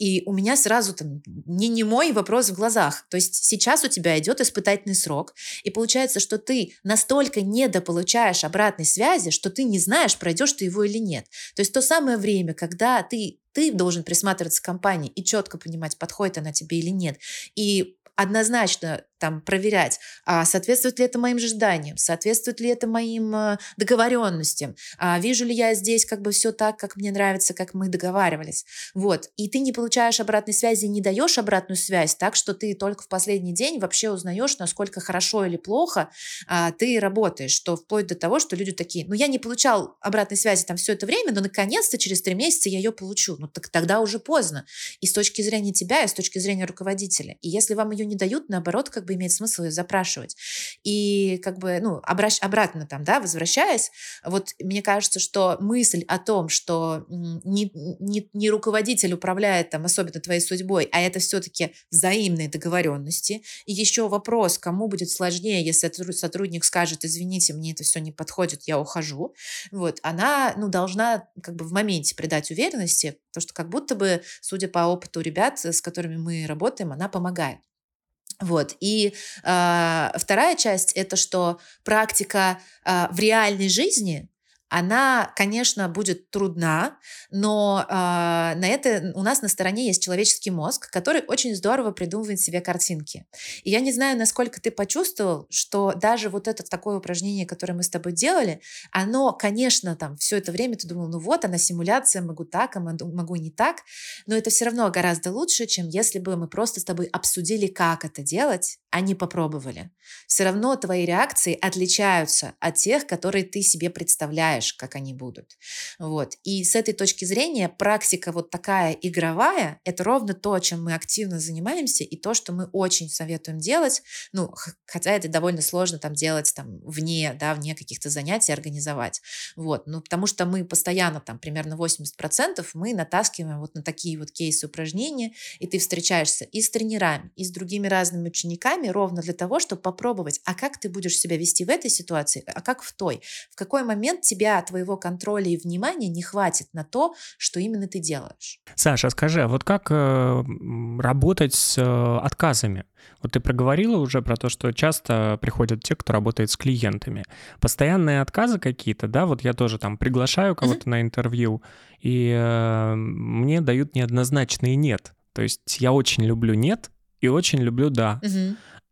Speaker 2: И у меня сразу там не, не мой вопрос в глазах. То есть сейчас у тебя идет испытательный срок, и получается, что ты настолько недополучаешь обратной связи, что ты не знаешь, пройдешь ты его или нет. То есть то самое время, когда ты ты должен присматриваться к компании и четко понимать, подходит она тебе или нет. И однозначно там проверять, а соответствует ли это моим ожиданиям, соответствует ли это моим э, договоренностям, а вижу ли я здесь как бы все так, как мне нравится, как мы договаривались. Вот. И ты не получаешь обратной связи, не даешь обратную связь, так что ты только в последний день вообще узнаешь, насколько хорошо или плохо а, ты работаешь, что вплоть до того, что люди такие, ну я не получал обратной связи там все это время, но наконец-то через три месяца я ее получу. Ну так тогда уже поздно. И с точки зрения тебя, и с точки зрения руководителя. И если вам ее не дают, наоборот, как бы бы имеет смысл ее запрашивать. И как бы, ну, обращ, обратно там, да, возвращаясь, вот мне кажется, что мысль о том, что не, не, не руководитель управляет там особенно твоей судьбой, а это все-таки взаимные договоренности. И еще вопрос, кому будет сложнее, если сотрудник скажет, извините, мне это все не подходит, я ухожу. Вот, она, ну, должна как бы в моменте придать уверенности, потому что как будто бы, судя по опыту ребят, с которыми мы работаем, она помогает. Вот. И э, вторая часть это что практика э, в реальной жизни она, конечно, будет трудна, но э, на это у нас на стороне есть человеческий мозг, который очень здорово придумывает себе картинки. И я не знаю, насколько ты почувствовал, что даже вот это такое упражнение, которое мы с тобой делали, оно, конечно, там все это время ты думал, ну вот, она симуляция, могу так, а могу не так, но это все равно гораздо лучше, чем если бы мы просто с тобой обсудили, как это делать, не попробовали. Все равно твои реакции отличаются от тех, которые ты себе представляешь как они будут. Вот. И с этой точки зрения практика вот такая игровая, это ровно то, чем мы активно занимаемся, и то, что мы очень советуем делать, ну, хотя это довольно сложно там делать там вне, да, вне каких-то занятий организовать. Вот. Ну, потому что мы постоянно там примерно 80% мы натаскиваем вот на такие вот кейсы упражнения, и ты встречаешься и с тренерами, и с другими разными учениками, вами ровно для того, чтобы попробовать, а как ты будешь себя вести в этой ситуации, а как в той. В какой момент тебя, твоего контроля и внимания не хватит на то, что именно ты делаешь.
Speaker 1: Саша, скажи, а вот как э, работать с э, отказами? Вот ты проговорила уже про то, что часто приходят те, кто работает с клиентами. Постоянные отказы какие-то, да, вот я тоже там приглашаю кого-то uh-huh. на интервью, и э, мне дают неоднозначные нет. То есть я очень люблю нет и очень люблю да.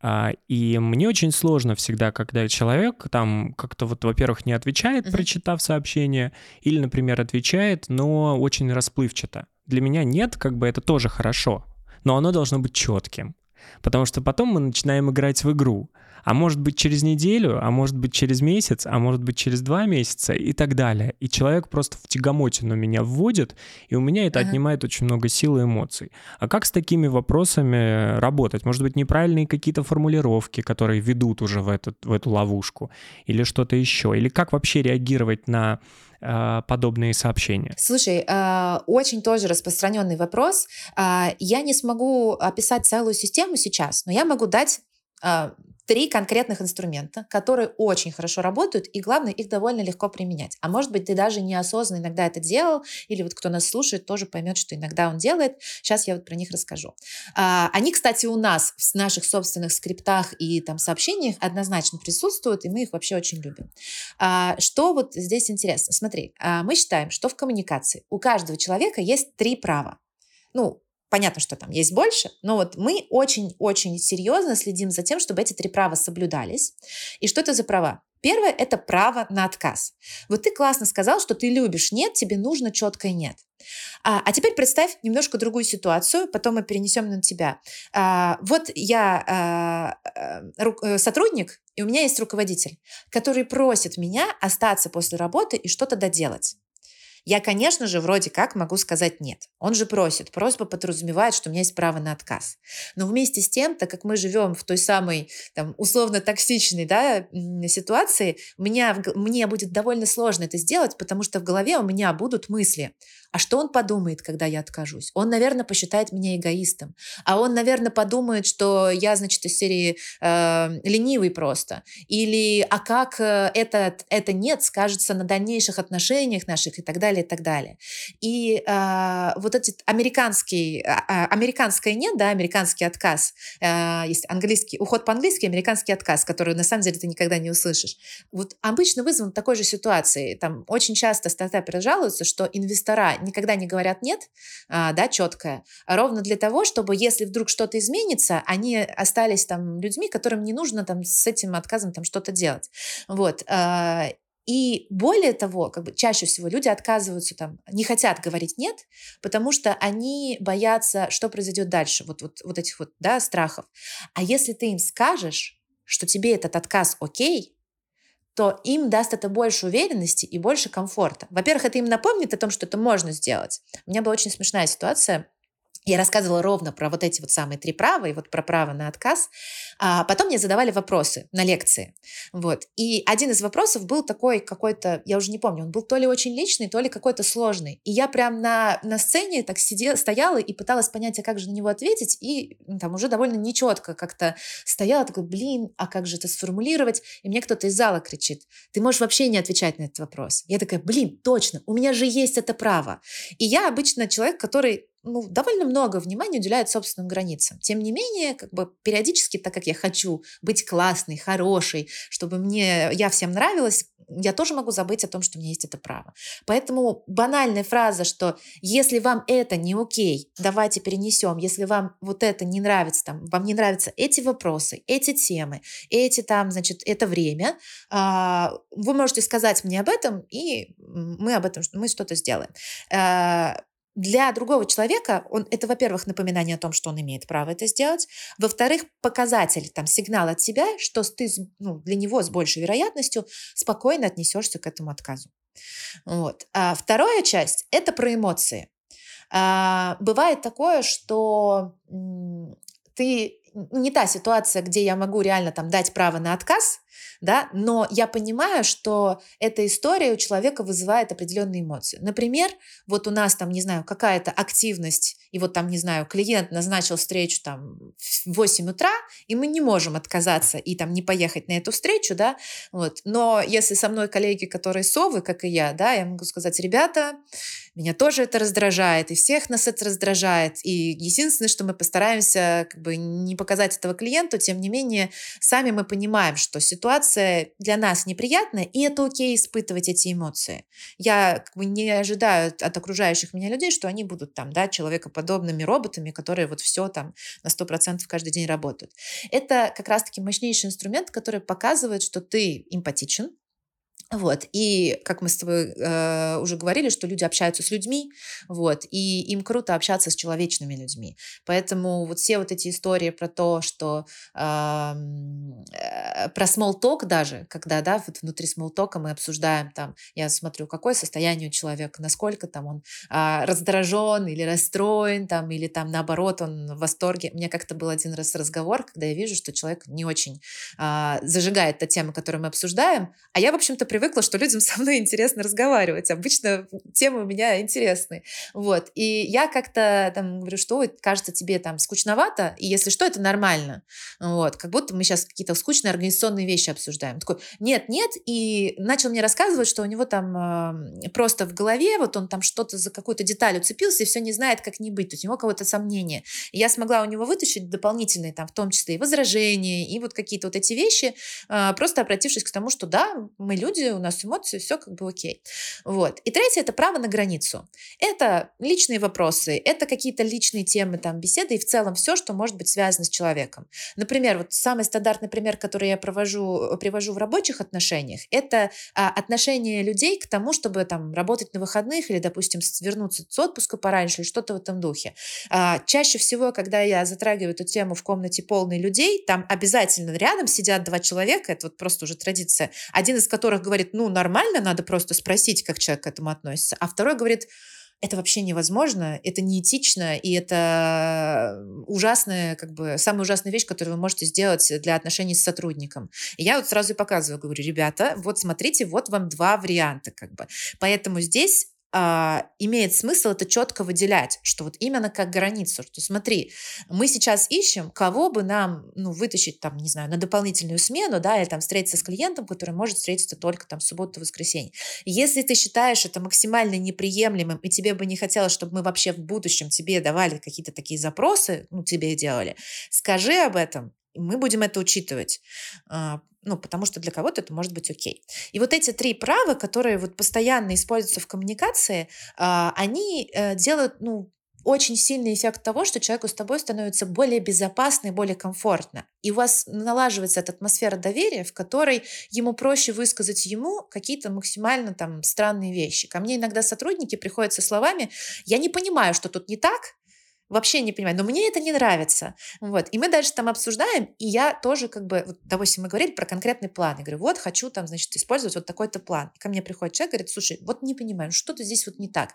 Speaker 1: А, и мне очень сложно всегда, когда человек там как-то вот, во-первых, не отвечает, uh-huh. прочитав сообщение, или, например, отвечает, но очень расплывчато. Для меня нет, как бы это тоже хорошо, но оно должно быть четким. Потому что потом мы начинаем играть в игру. А может быть через неделю, а может быть через месяц, а может быть через два месяца и так далее. И человек просто в тягомотину меня вводит, и у меня это ага. отнимает очень много сил и эмоций. А как с такими вопросами работать? Может быть, неправильные какие-то формулировки, которые ведут уже в, этот, в эту ловушку, или что-то еще? Или как вообще реагировать на а, подобные сообщения?
Speaker 2: Слушай, а, очень тоже распространенный вопрос. А, я не смогу описать целую систему сейчас, но я могу дать три конкретных инструмента, которые очень хорошо работают, и главное, их довольно легко применять. А может быть, ты даже неосознанно иногда это делал, или вот кто нас слушает, тоже поймет, что иногда он делает. Сейчас я вот про них расскажу. А, они, кстати, у нас в наших собственных скриптах и там сообщениях однозначно присутствуют, и мы их вообще очень любим. А, что вот здесь интересно? Смотри, а, мы считаем, что в коммуникации у каждого человека есть три права. Ну, Понятно, что там есть больше, но вот мы очень-очень серьезно следим за тем, чтобы эти три права соблюдались. И что это за права? Первое – это право на отказ. Вот ты классно сказал, что ты любишь «нет», тебе нужно четкое «нет». А, а теперь представь немножко другую ситуацию, потом мы перенесем на тебя. А, вот я а, а, сотрудник, и у меня есть руководитель, который просит меня остаться после работы и что-то доделать. Я, конечно же, вроде как могу сказать нет. Он же просит. Просьба подразумевает, что у меня есть право на отказ. Но вместе с тем, так как мы живем в той самой там, условно токсичной да, ситуации, меня, мне будет довольно сложно это сделать, потому что в голове у меня будут мысли. А что он подумает, когда я откажусь? Он, наверное, посчитает меня эгоистом. А он, наверное, подумает, что я, значит, из серии э, ленивый просто. Или а как э, это, это нет скажется на дальнейших отношениях наших и так далее, и так далее. И э, вот этот американский, э, американское нет, да, американский отказ, э, есть английский, уход по-английски, американский отказ, который на самом деле ты никогда не услышишь. Вот обычно вызван такой же ситуацией. Там очень часто стартаперы жалуются, что инвестора никогда не говорят нет, а, да, четкое, ровно для того, чтобы если вдруг что-то изменится, они остались там людьми, которым не нужно там с этим отказом там что-то делать. Вот. А, и более того, как бы чаще всего люди отказываются там, не хотят говорить нет, потому что они боятся, что произойдет дальше, вот, вот, вот этих вот, да, страхов. А если ты им скажешь, что тебе этот отказ окей, то им даст это больше уверенности и больше комфорта. Во-первых, это им напомнит о том, что это можно сделать. У меня была очень смешная ситуация я рассказывала ровно про вот эти вот самые три права и вот про право на отказ. А потом мне задавали вопросы на лекции. Вот. И один из вопросов был такой какой-то, я уже не помню, он был то ли очень личный, то ли какой-то сложный. И я прям на, на сцене так сидела, стояла и пыталась понять, а как же на него ответить. И там уже довольно нечетко как-то стояла, такой, блин, а как же это сформулировать? И мне кто-то из зала кричит, ты можешь вообще не отвечать на этот вопрос. Я такая, блин, точно, у меня же есть это право. И я обычно человек, который ну, довольно много внимания уделяют собственным границам. Тем не менее, как бы периодически, так как я хочу быть классной, хорошей, чтобы мне, я всем нравилась, я тоже могу забыть о том, что у меня есть это право. Поэтому банальная фраза, что если вам это не окей, давайте перенесем, если вам вот это не нравится, там, вам не нравятся эти вопросы, эти темы, эти там, значит, это время, а, вы можете сказать мне об этом, и мы об этом, мы что-то сделаем. Для другого человека он, это, во-первых, напоминание о том, что он имеет право это сделать, во-вторых, показатель, там, сигнал от себя, что ты ну, для него с большей вероятностью спокойно отнесешься к этому отказу. Вот. А вторая часть – это про эмоции. А, бывает такое, что ты не та ситуация, где я могу реально там дать право на отказ, да, но я понимаю, что эта история у человека вызывает определенные эмоции. Например, вот у нас там, не знаю, какая-то активность, и вот там, не знаю, клиент назначил встречу там в 8 утра, и мы не можем отказаться и там не поехать на эту встречу, да, вот. Но если со мной коллеги, которые совы, как и я, да, я могу сказать, ребята, меня тоже это раздражает, и всех нас это раздражает, и единственное, что мы постараемся как бы не показать этого клиенту, тем не менее, сами мы понимаем, что ситуация для нас неприятная, и это окей испытывать эти эмоции. Я как бы не ожидаю от окружающих меня людей, что они будут там, да, человекоподобными роботами, которые вот все там на 100% каждый день работают. Это как раз-таки мощнейший инструмент, который показывает, что ты эмпатичен, вот. И как мы с тобой э, уже говорили, что люди общаются с людьми, вот, и им круто общаться с человечными людьми. Поэтому вот все вот эти истории про то, что э, про talk даже, когда, да, вот внутри talk мы обсуждаем там, я смотрю, какое состояние у человека, насколько там он э, раздражен или расстроен, там, или там наоборот он в восторге. У меня как-то был один раз разговор, когда я вижу, что человек не очень э, зажигает та тема, которую мы обсуждаем, а я, в общем-то, привыкла, что людям со мной интересно разговаривать. Обычно темы у меня интересные. Вот. И я как-то там говорю, что кажется тебе там скучновато, и если что, это нормально. Вот. Как будто мы сейчас какие-то скучные организационные вещи обсуждаем. Такой, нет, нет, и начал мне рассказывать, что у него там э, просто в голове, вот он там что-то за какую-то деталь уцепился и все не знает, как не быть. То есть у него кого-то сомнения. И я смогла у него вытащить дополнительные там, в том числе и возражения, и вот какие-то вот эти вещи, э, просто обратившись к тому, что да, мы люди, у нас эмоции, все как бы окей. Вот. И третье – это право на границу. Это личные вопросы, это какие-то личные темы, там, беседы и в целом все, что может быть связано с человеком. Например, вот самый стандартный пример, который я провожу, привожу в рабочих отношениях, это а, отношение людей к тому, чтобы там работать на выходных или, допустим, вернуться с отпуска пораньше или что-то в этом духе. А, чаще всего, когда я затрагиваю эту тему в комнате полной людей, там обязательно рядом сидят два человека, это вот просто уже традиция, один из которых говорит, говорит, ну, нормально, надо просто спросить, как человек к этому относится. А второй говорит, это вообще невозможно, это неэтично, и это ужасная, как бы, самая ужасная вещь, которую вы можете сделать для отношений с сотрудником. И я вот сразу и показываю, говорю, ребята, вот смотрите, вот вам два варианта, как бы. Поэтому здесь а, имеет смысл это четко выделять, что вот именно как границу, что смотри, мы сейчас ищем, кого бы нам ну, вытащить там, не знаю, на дополнительную смену, да, или там встретиться с клиентом, который может встретиться только там субботу, воскресенье. Если ты считаешь это максимально неприемлемым, и тебе бы не хотелось, чтобы мы вообще в будущем тебе давали какие-то такие запросы, ну, тебе делали, скажи об этом, мы будем это учитывать. А, ну, потому что для кого-то это может быть окей. И вот эти три права, которые вот постоянно используются в коммуникации, а, они э, делают, ну, очень сильный эффект того, что человеку с тобой становится более безопасно и более комфортно. И у вас налаживается эта атмосфера доверия, в которой ему проще высказать ему какие-то максимально там странные вещи. Ко мне иногда сотрудники приходят со словами «я не понимаю, что тут не так», вообще не понимаю, но мне это не нравится. Вот. И мы дальше там обсуждаем, и я тоже как бы, вот, допустим, мы говорили про конкретный план. Я говорю, вот хочу там, значит, использовать вот такой-то план. И ко мне приходит человек, говорит, слушай, вот не понимаю, что-то здесь вот не так.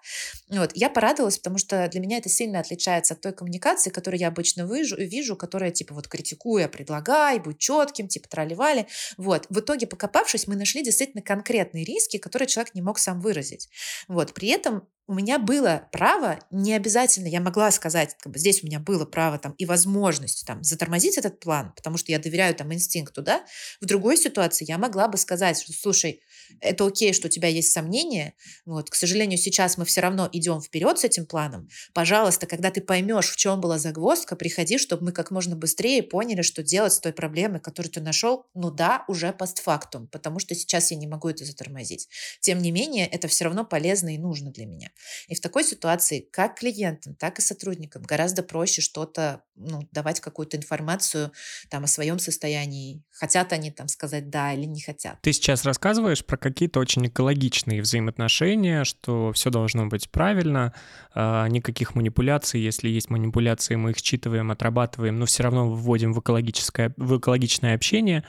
Speaker 2: Вот. Я порадовалась, потому что для меня это сильно отличается от той коммуникации, которую я обычно вижу, вижу которая типа вот критикуя, предлагай, будь четким, типа тролливали. Вот. В итоге, покопавшись, мы нашли действительно конкретные риски, которые человек не мог сам выразить. Вот. При этом у меня было право, не обязательно, я могла сказать, как бы здесь у меня было право там и возможность там затормозить этот план, потому что я доверяю там инстинкту, да. В другой ситуации я могла бы сказать, что, слушай, это окей, что у тебя есть сомнения, вот, к сожалению, сейчас мы все равно идем вперед с этим планом. Пожалуйста, когда ты поймешь, в чем была загвоздка, приходи, чтобы мы как можно быстрее поняли, что делать с той проблемой, которую ты нашел, ну да, уже постфактум, потому что сейчас я не могу это затормозить. Тем не менее, это все равно полезно и нужно для меня. И в такой ситуации как клиентам, так и сотрудникам гораздо проще что-то, ну, давать какую-то информацию там о своем состоянии. Хотят они там сказать да или не хотят.
Speaker 1: Ты сейчас рассказываешь про какие-то очень экологичные взаимоотношения, что все должно быть правильно, э, никаких манипуляций. Если есть манипуляции, мы их считываем, отрабатываем, но все равно вводим в экологическое, в экологичное общение.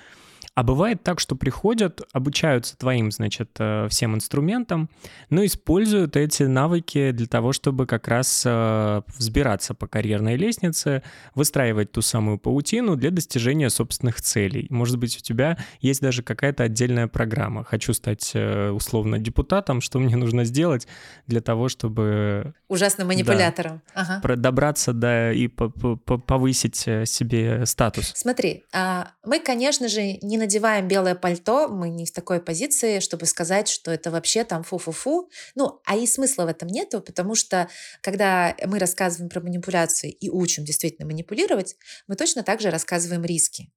Speaker 1: А бывает так, что приходят, обучаются твоим, значит, э, всем инструментам, но используют эти навыки для того, чтобы как раз э, взбираться по карьерной лестнице, выстраивать ту самую паутину для достижения собственных целей. Может быть, у тебя есть даже какая-то отдельная программа. Хочу стать э, условно депутатом, что мне нужно сделать для того, чтобы...
Speaker 2: Ужасным манипулятором.
Speaker 1: Да, ага. Добраться до и повысить себе статус.
Speaker 2: Смотри, а, мы, конечно же, не надеваем белое пальто, мы не в такой позиции, чтобы сказать, что это вообще там фу-фу-фу. Ну, а и смысла в этом нету, потому что когда мы рассказываем про манипуляции и учим действительно манипулировать, мы точно так же рассказываем риски.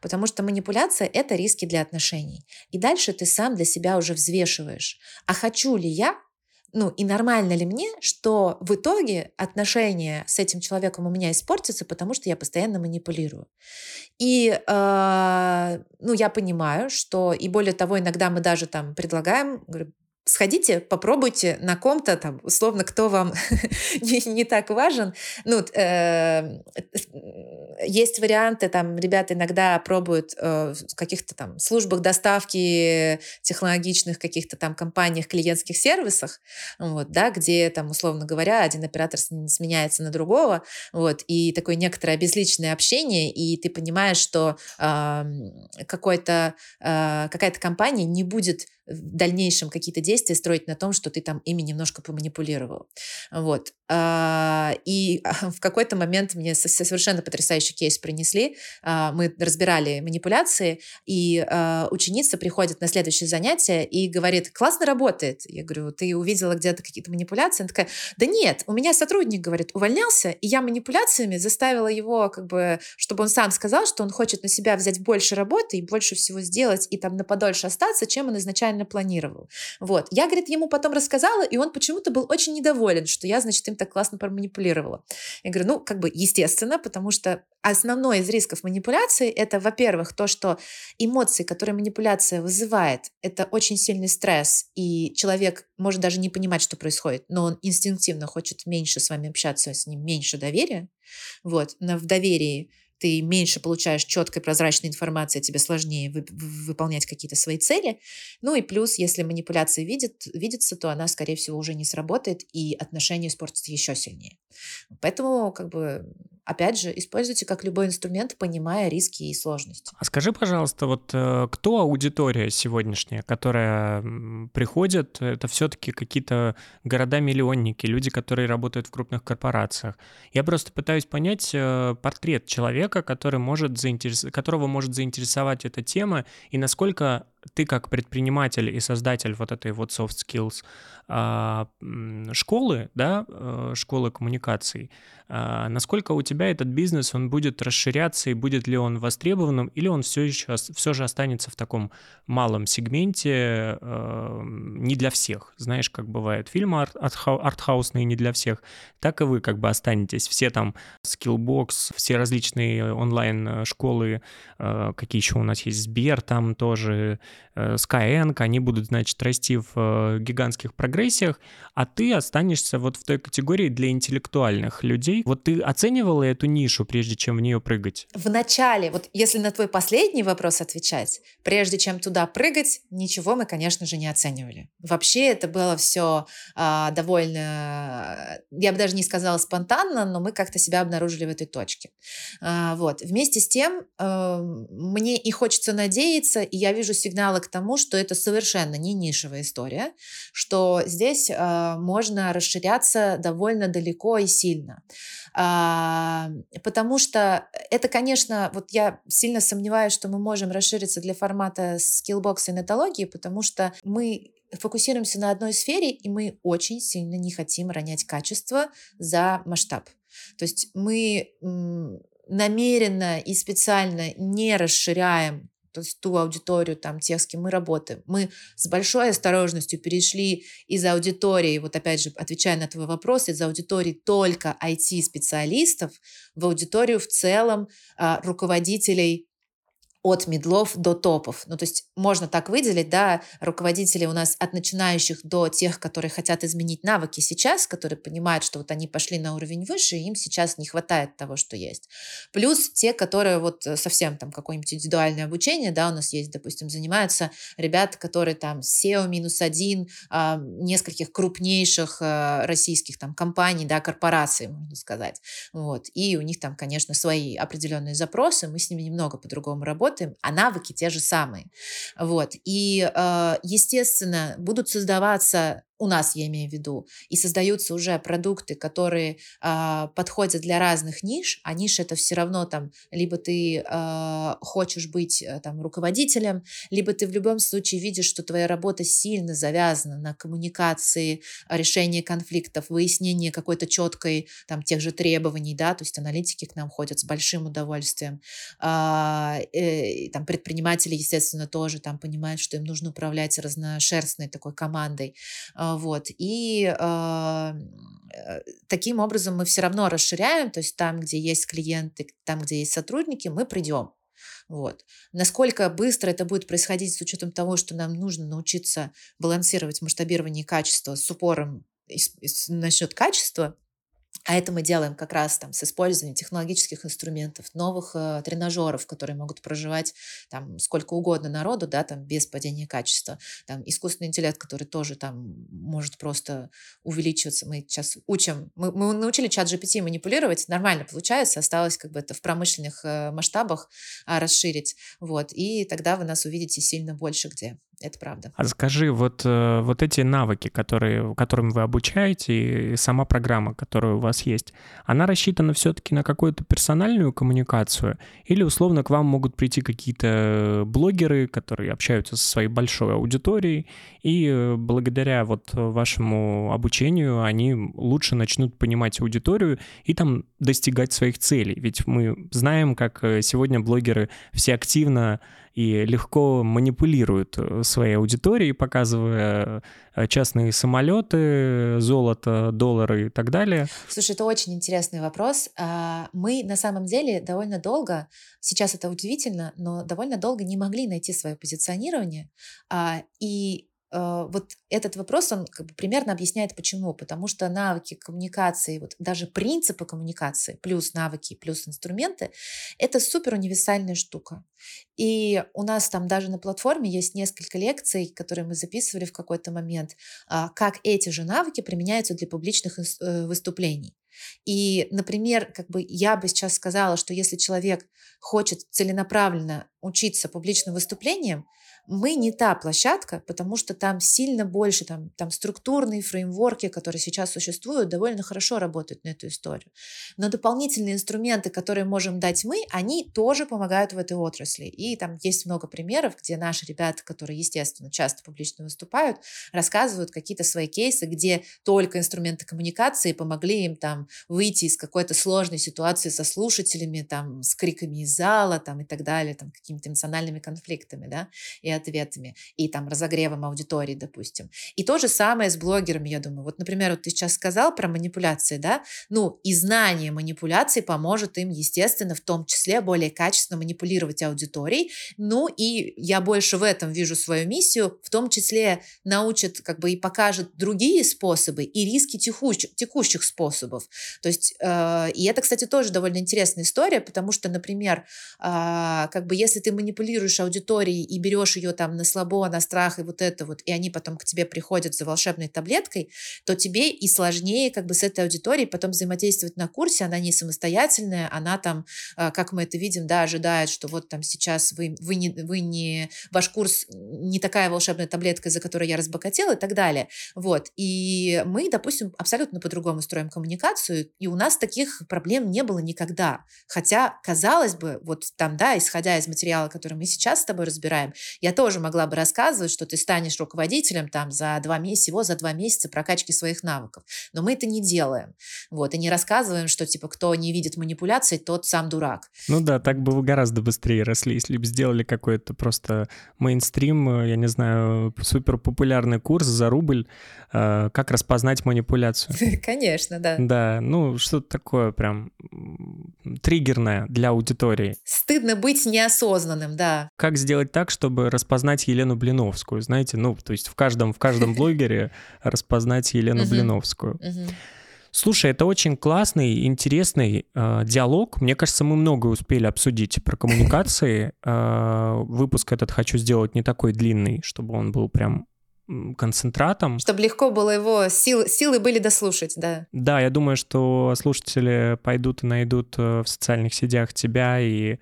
Speaker 2: Потому что манипуляция — это риски для отношений. И дальше ты сам для себя уже взвешиваешь. А хочу ли я ну и нормально ли мне, что в итоге отношения с этим человеком у меня испортятся, потому что я постоянно манипулирую. И э, ну я понимаю, что и более того иногда мы даже там предлагаем, говорю, сходите, попробуйте на ком-то, там, условно, кто вам не, не так важен. Ну, э, есть варианты, там, ребята иногда пробуют э, в каких-то там службах доставки технологичных каких-то там компаниях, клиентских сервисах, вот, да, где там, условно говоря, один оператор сменяется на другого, вот, и такое некоторое безличное общение, и ты понимаешь, что э, какой-то, э, какая-то компания не будет в дальнейшем какие-то действия строить на том, что ты там ими немножко поманипулировал. Вот. А, и в какой-то момент мне совершенно потрясающий кейс принесли. А, мы разбирали манипуляции, и а, ученица приходит на следующее занятие и говорит, классно работает. Я говорю, ты увидела где-то какие-то манипуляции? Она такая, да нет, у меня сотрудник, говорит, увольнялся, и я манипуляциями заставила его, как бы, чтобы он сам сказал, что он хочет на себя взять больше работы и больше всего сделать, и там на подольше остаться, чем он изначально планировал. Вот. Я, говорит, ему потом рассказала, и он почему-то был очень недоволен, что я, значит, им так классно проманипулировала. Я говорю, ну, как бы естественно, потому что основной из рисков манипуляции это, во-первых, то, что эмоции, которые манипуляция вызывает, это очень сильный стресс, и человек может даже не понимать, что происходит, но он инстинктивно хочет меньше с вами общаться, с ним меньше доверия. Вот, но в доверии ты меньше получаешь четкой прозрачной информации, тебе сложнее вы, выполнять какие-то свои цели. Ну и плюс, если манипуляция видит, видится, то она, скорее всего, уже не сработает, и отношения испортятся еще сильнее. Поэтому, как бы, опять же, используйте как любой инструмент, понимая риски и сложности.
Speaker 1: А скажи, пожалуйста, вот э, кто аудитория сегодняшняя, которая приходит, это все-таки какие-то города-миллионники, люди, которые работают в крупных корпорациях. Я просто пытаюсь понять э, портрет человека, который может заинтерес... которого может заинтересовать эта тема, и насколько ты как предприниматель и создатель вот этой вот soft skills а, школы, да, э, школы коммуникаций, а, насколько у тебя этот бизнес, он будет расширяться и будет ли он востребованным, или он все еще, все же останется в таком малом сегменте, э, не для всех. Знаешь, как бывает, фильмы артхаусные не для всех, так и вы как бы останетесь. Все там Skillbox, все различные онлайн-школы, э, какие еще у нас есть, Сбер там тоже, Skyeng, они будут, значит, расти в э, гигантских прогрессиях, а ты останешься вот в той категории для интеллектуальных людей. Вот ты оценивала эту нишу, прежде чем в нее прыгать?
Speaker 2: В начале, вот если на твой последний вопрос отвечать, прежде чем туда прыгать, ничего мы, конечно же, не оценивали. Вообще это было все а, довольно, я бы даже не сказала спонтанно, но мы как-то себя обнаружили в этой точке. А, вот. Вместе с тем, а, мне и хочется надеяться, и я вижу сигналы к тому, что это совершенно не нишевая история, что здесь э, можно расширяться довольно далеко и сильно. А, потому что это, конечно, вот я сильно сомневаюсь, что мы можем расшириться для формата скиллбокса и нетологии, потому что мы фокусируемся на одной сфере, и мы очень сильно не хотим ронять качество за масштаб. То есть мы намеренно и специально не расширяем то есть ту аудиторию там тех, с кем мы работаем. Мы с большой осторожностью перешли из аудитории, вот опять же, отвечая на твой вопрос, из аудитории только IT-специалистов в аудиторию в целом а, руководителей от медлов до топов. Ну, то есть можно так выделить, да, руководители у нас от начинающих до тех, которые хотят изменить навыки сейчас, которые понимают, что вот они пошли на уровень выше, и им сейчас не хватает того, что есть. Плюс те, которые вот э, совсем там какое-нибудь индивидуальное обучение, да, у нас есть, допустим, занимаются ребята, которые там SEO минус один, а, нескольких крупнейших а, российских там компаний, да, корпораций, можно сказать. Вот. И у них там, конечно, свои определенные запросы, мы с ними немного по-другому работаем, работаем, а навыки те же самые. Вот. И, э, естественно, будут создаваться у нас, я имею в виду, и создаются уже продукты, которые э, подходят для разных ниш, а ниш это все равно там, либо ты э, хочешь быть э, там руководителем, либо ты в любом случае видишь, что твоя работа сильно завязана на коммуникации, решении конфликтов, выяснении какой-то четкой там тех же требований, да, то есть аналитики к нам ходят с большим удовольствием, э, э, там предприниматели, естественно, тоже там понимают, что им нужно управлять разношерстной такой командой, а, вот. И э, таким образом мы все равно расширяем, то есть там, где есть клиенты, там, где есть сотрудники, мы придем. Вот. Насколько быстро это будет происходить с учетом того, что нам нужно научиться балансировать масштабирование качества с упором насчет качества, а это мы делаем как раз там с использованием технологических инструментов, новых э, тренажеров, которые могут проживать там сколько угодно народу, да, там без падения качества. Там искусственный интеллект, который тоже там может просто увеличиваться. Мы сейчас учим, мы, мы научили чат GPT манипулировать, нормально получается, осталось как бы это в промышленных э, масштабах а, расширить, вот, и тогда вы нас увидите сильно больше где. Это правда.
Speaker 1: А скажи, вот, э, вот эти навыки, которые, которым вы обучаете, и сама программа, которая у вас есть, она рассчитана все-таки на какую-то персональную коммуникацию? Или условно к вам могут прийти какие-то блогеры, которые общаются со своей большой аудиторией, и э, благодаря вот вашему обучению они лучше начнут понимать аудиторию и там достигать своих целей? Ведь мы знаем, как э, сегодня блогеры все активно и легко манипулируют э, своей аудиторией, показывая э, частные самолеты, золото, доллары и так далее.
Speaker 2: Слушай, это очень интересный вопрос. А, мы на самом деле довольно долго, сейчас это удивительно, но довольно долго не могли найти свое позиционирование. А, и вот этот вопрос, он как бы примерно объясняет почему. Потому что навыки коммуникации, вот даже принципы коммуникации, плюс навыки, плюс инструменты, это супер универсальная штука. И у нас там даже на платформе есть несколько лекций, которые мы записывали в какой-то момент, а, как эти же навыки применяются для публичных э, выступлений. И, например, как бы я бы сейчас сказала, что если человек хочет целенаправленно учиться публичным выступлениям, мы не та площадка, потому что там сильно больше, там, там структурные фреймворки, которые сейчас существуют, довольно хорошо работают на эту историю. Но дополнительные инструменты, которые можем дать мы, они тоже помогают в этой отрасли. И там есть много примеров, где наши ребята, которые, естественно, часто публично выступают, рассказывают какие-то свои кейсы, где только инструменты коммуникации помогли им там выйти из какой-то сложной ситуации со слушателями, там, с криками из зала, там, и так далее, там, какими-то эмоциональными конфликтами, да, и ответами, и там разогревом аудитории, допустим. И то же самое с блогерами, я думаю. Вот, например, вот ты сейчас сказал про манипуляции, да, ну, и знание манипуляций поможет им, естественно, в том числе более качественно манипулировать аудиторией. Ну, и я больше в этом вижу свою миссию, в том числе научит, как бы, и покажет другие способы и риски текущих, текущих способов. То есть, э, и это, кстати, тоже довольно интересная история, потому что, например, э, как бы, если ты манипулируешь аудиторией и берешь ее там на слабо, на страх и вот это вот, и они потом к тебе приходят за волшебной таблеткой, то тебе и сложнее как бы с этой аудиторией потом взаимодействовать на курсе, она не самостоятельная, она там, а, как мы это видим, да, ожидает, что вот там сейчас вы, вы, не, вы не, ваш курс не такая волшебная таблетка, за которой я разбогатела и так далее. Вот. И мы, допустим, абсолютно по-другому строим коммуникацию, и у нас таких проблем не было никогда. Хотя, казалось бы, вот там, да, исходя из материала, который мы сейчас с тобой разбираем, я я тоже могла бы рассказывать, что ты станешь руководителем там за два месяца, всего за два месяца прокачки своих навыков. Но мы это не делаем. Вот, и не рассказываем, что типа кто не видит манипуляций, тот сам дурак.
Speaker 1: Ну да, так бы вы гораздо быстрее росли, если бы сделали какой-то просто мейнстрим, э, я не знаю, супер популярный курс за рубль, э, как распознать манипуляцию.
Speaker 2: Конечно, да.
Speaker 1: Да, ну что-то такое прям триггерное для аудитории.
Speaker 2: Стыдно быть неосознанным да.
Speaker 1: Как сделать так, чтобы распознать Елену Блиновскую? Знаете, ну, то есть в каждом, в каждом блогере распознать Елену Блиновскую. Слушай, это очень классный, интересный э, диалог. Мне кажется, мы многое успели обсудить про коммуникации. Э, выпуск этот хочу сделать не такой длинный, чтобы он был прям концентратом.
Speaker 2: Чтобы легко было его, сил, силы были дослушать, да.
Speaker 1: Да, я думаю, что слушатели пойдут и найдут э, в социальных сетях тебя и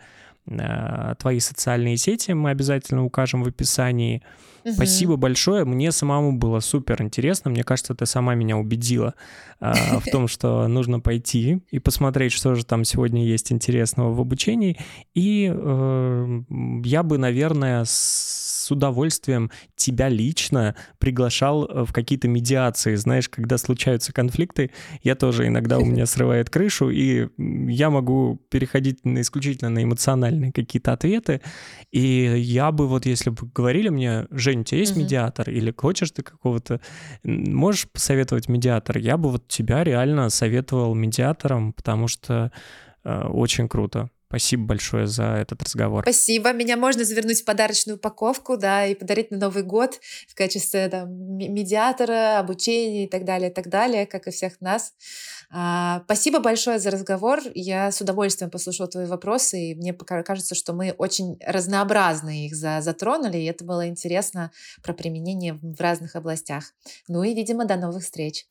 Speaker 1: э, твои социальные сети мы обязательно укажем в описании. Угу. Спасибо большое. Мне самому было супер интересно. Мне кажется, ты сама меня убедила э, в том, что нужно пойти и посмотреть, что же там сегодня есть интересного в обучении. И э, я бы, наверное, с с удовольствием тебя лично приглашал э, в какие-то медиации. Знаешь, когда случаются конфликты, я тоже иногда у меня срывает крышу, и я могу переходить на, исключительно на эмоциональные какие-то ответы. И я бы вот, если бы говорили мне, Жень, у тебя есть медиатор? Или хочешь ты какого-то... Можешь посоветовать медиатор? Я бы вот тебя реально советовал медиатором, потому что э, очень круто. Спасибо большое за этот разговор.
Speaker 2: Спасибо. Меня можно завернуть в подарочную упаковку, да, и подарить на Новый год в качестве там, медиатора, обучения и так далее, и так далее, как и всех нас. А, спасибо большое за разговор. Я с удовольствием послушала твои вопросы, и мне кажется, что мы очень разнообразно их затронули, и это было интересно про применение в разных областях. Ну и, видимо, до новых встреч.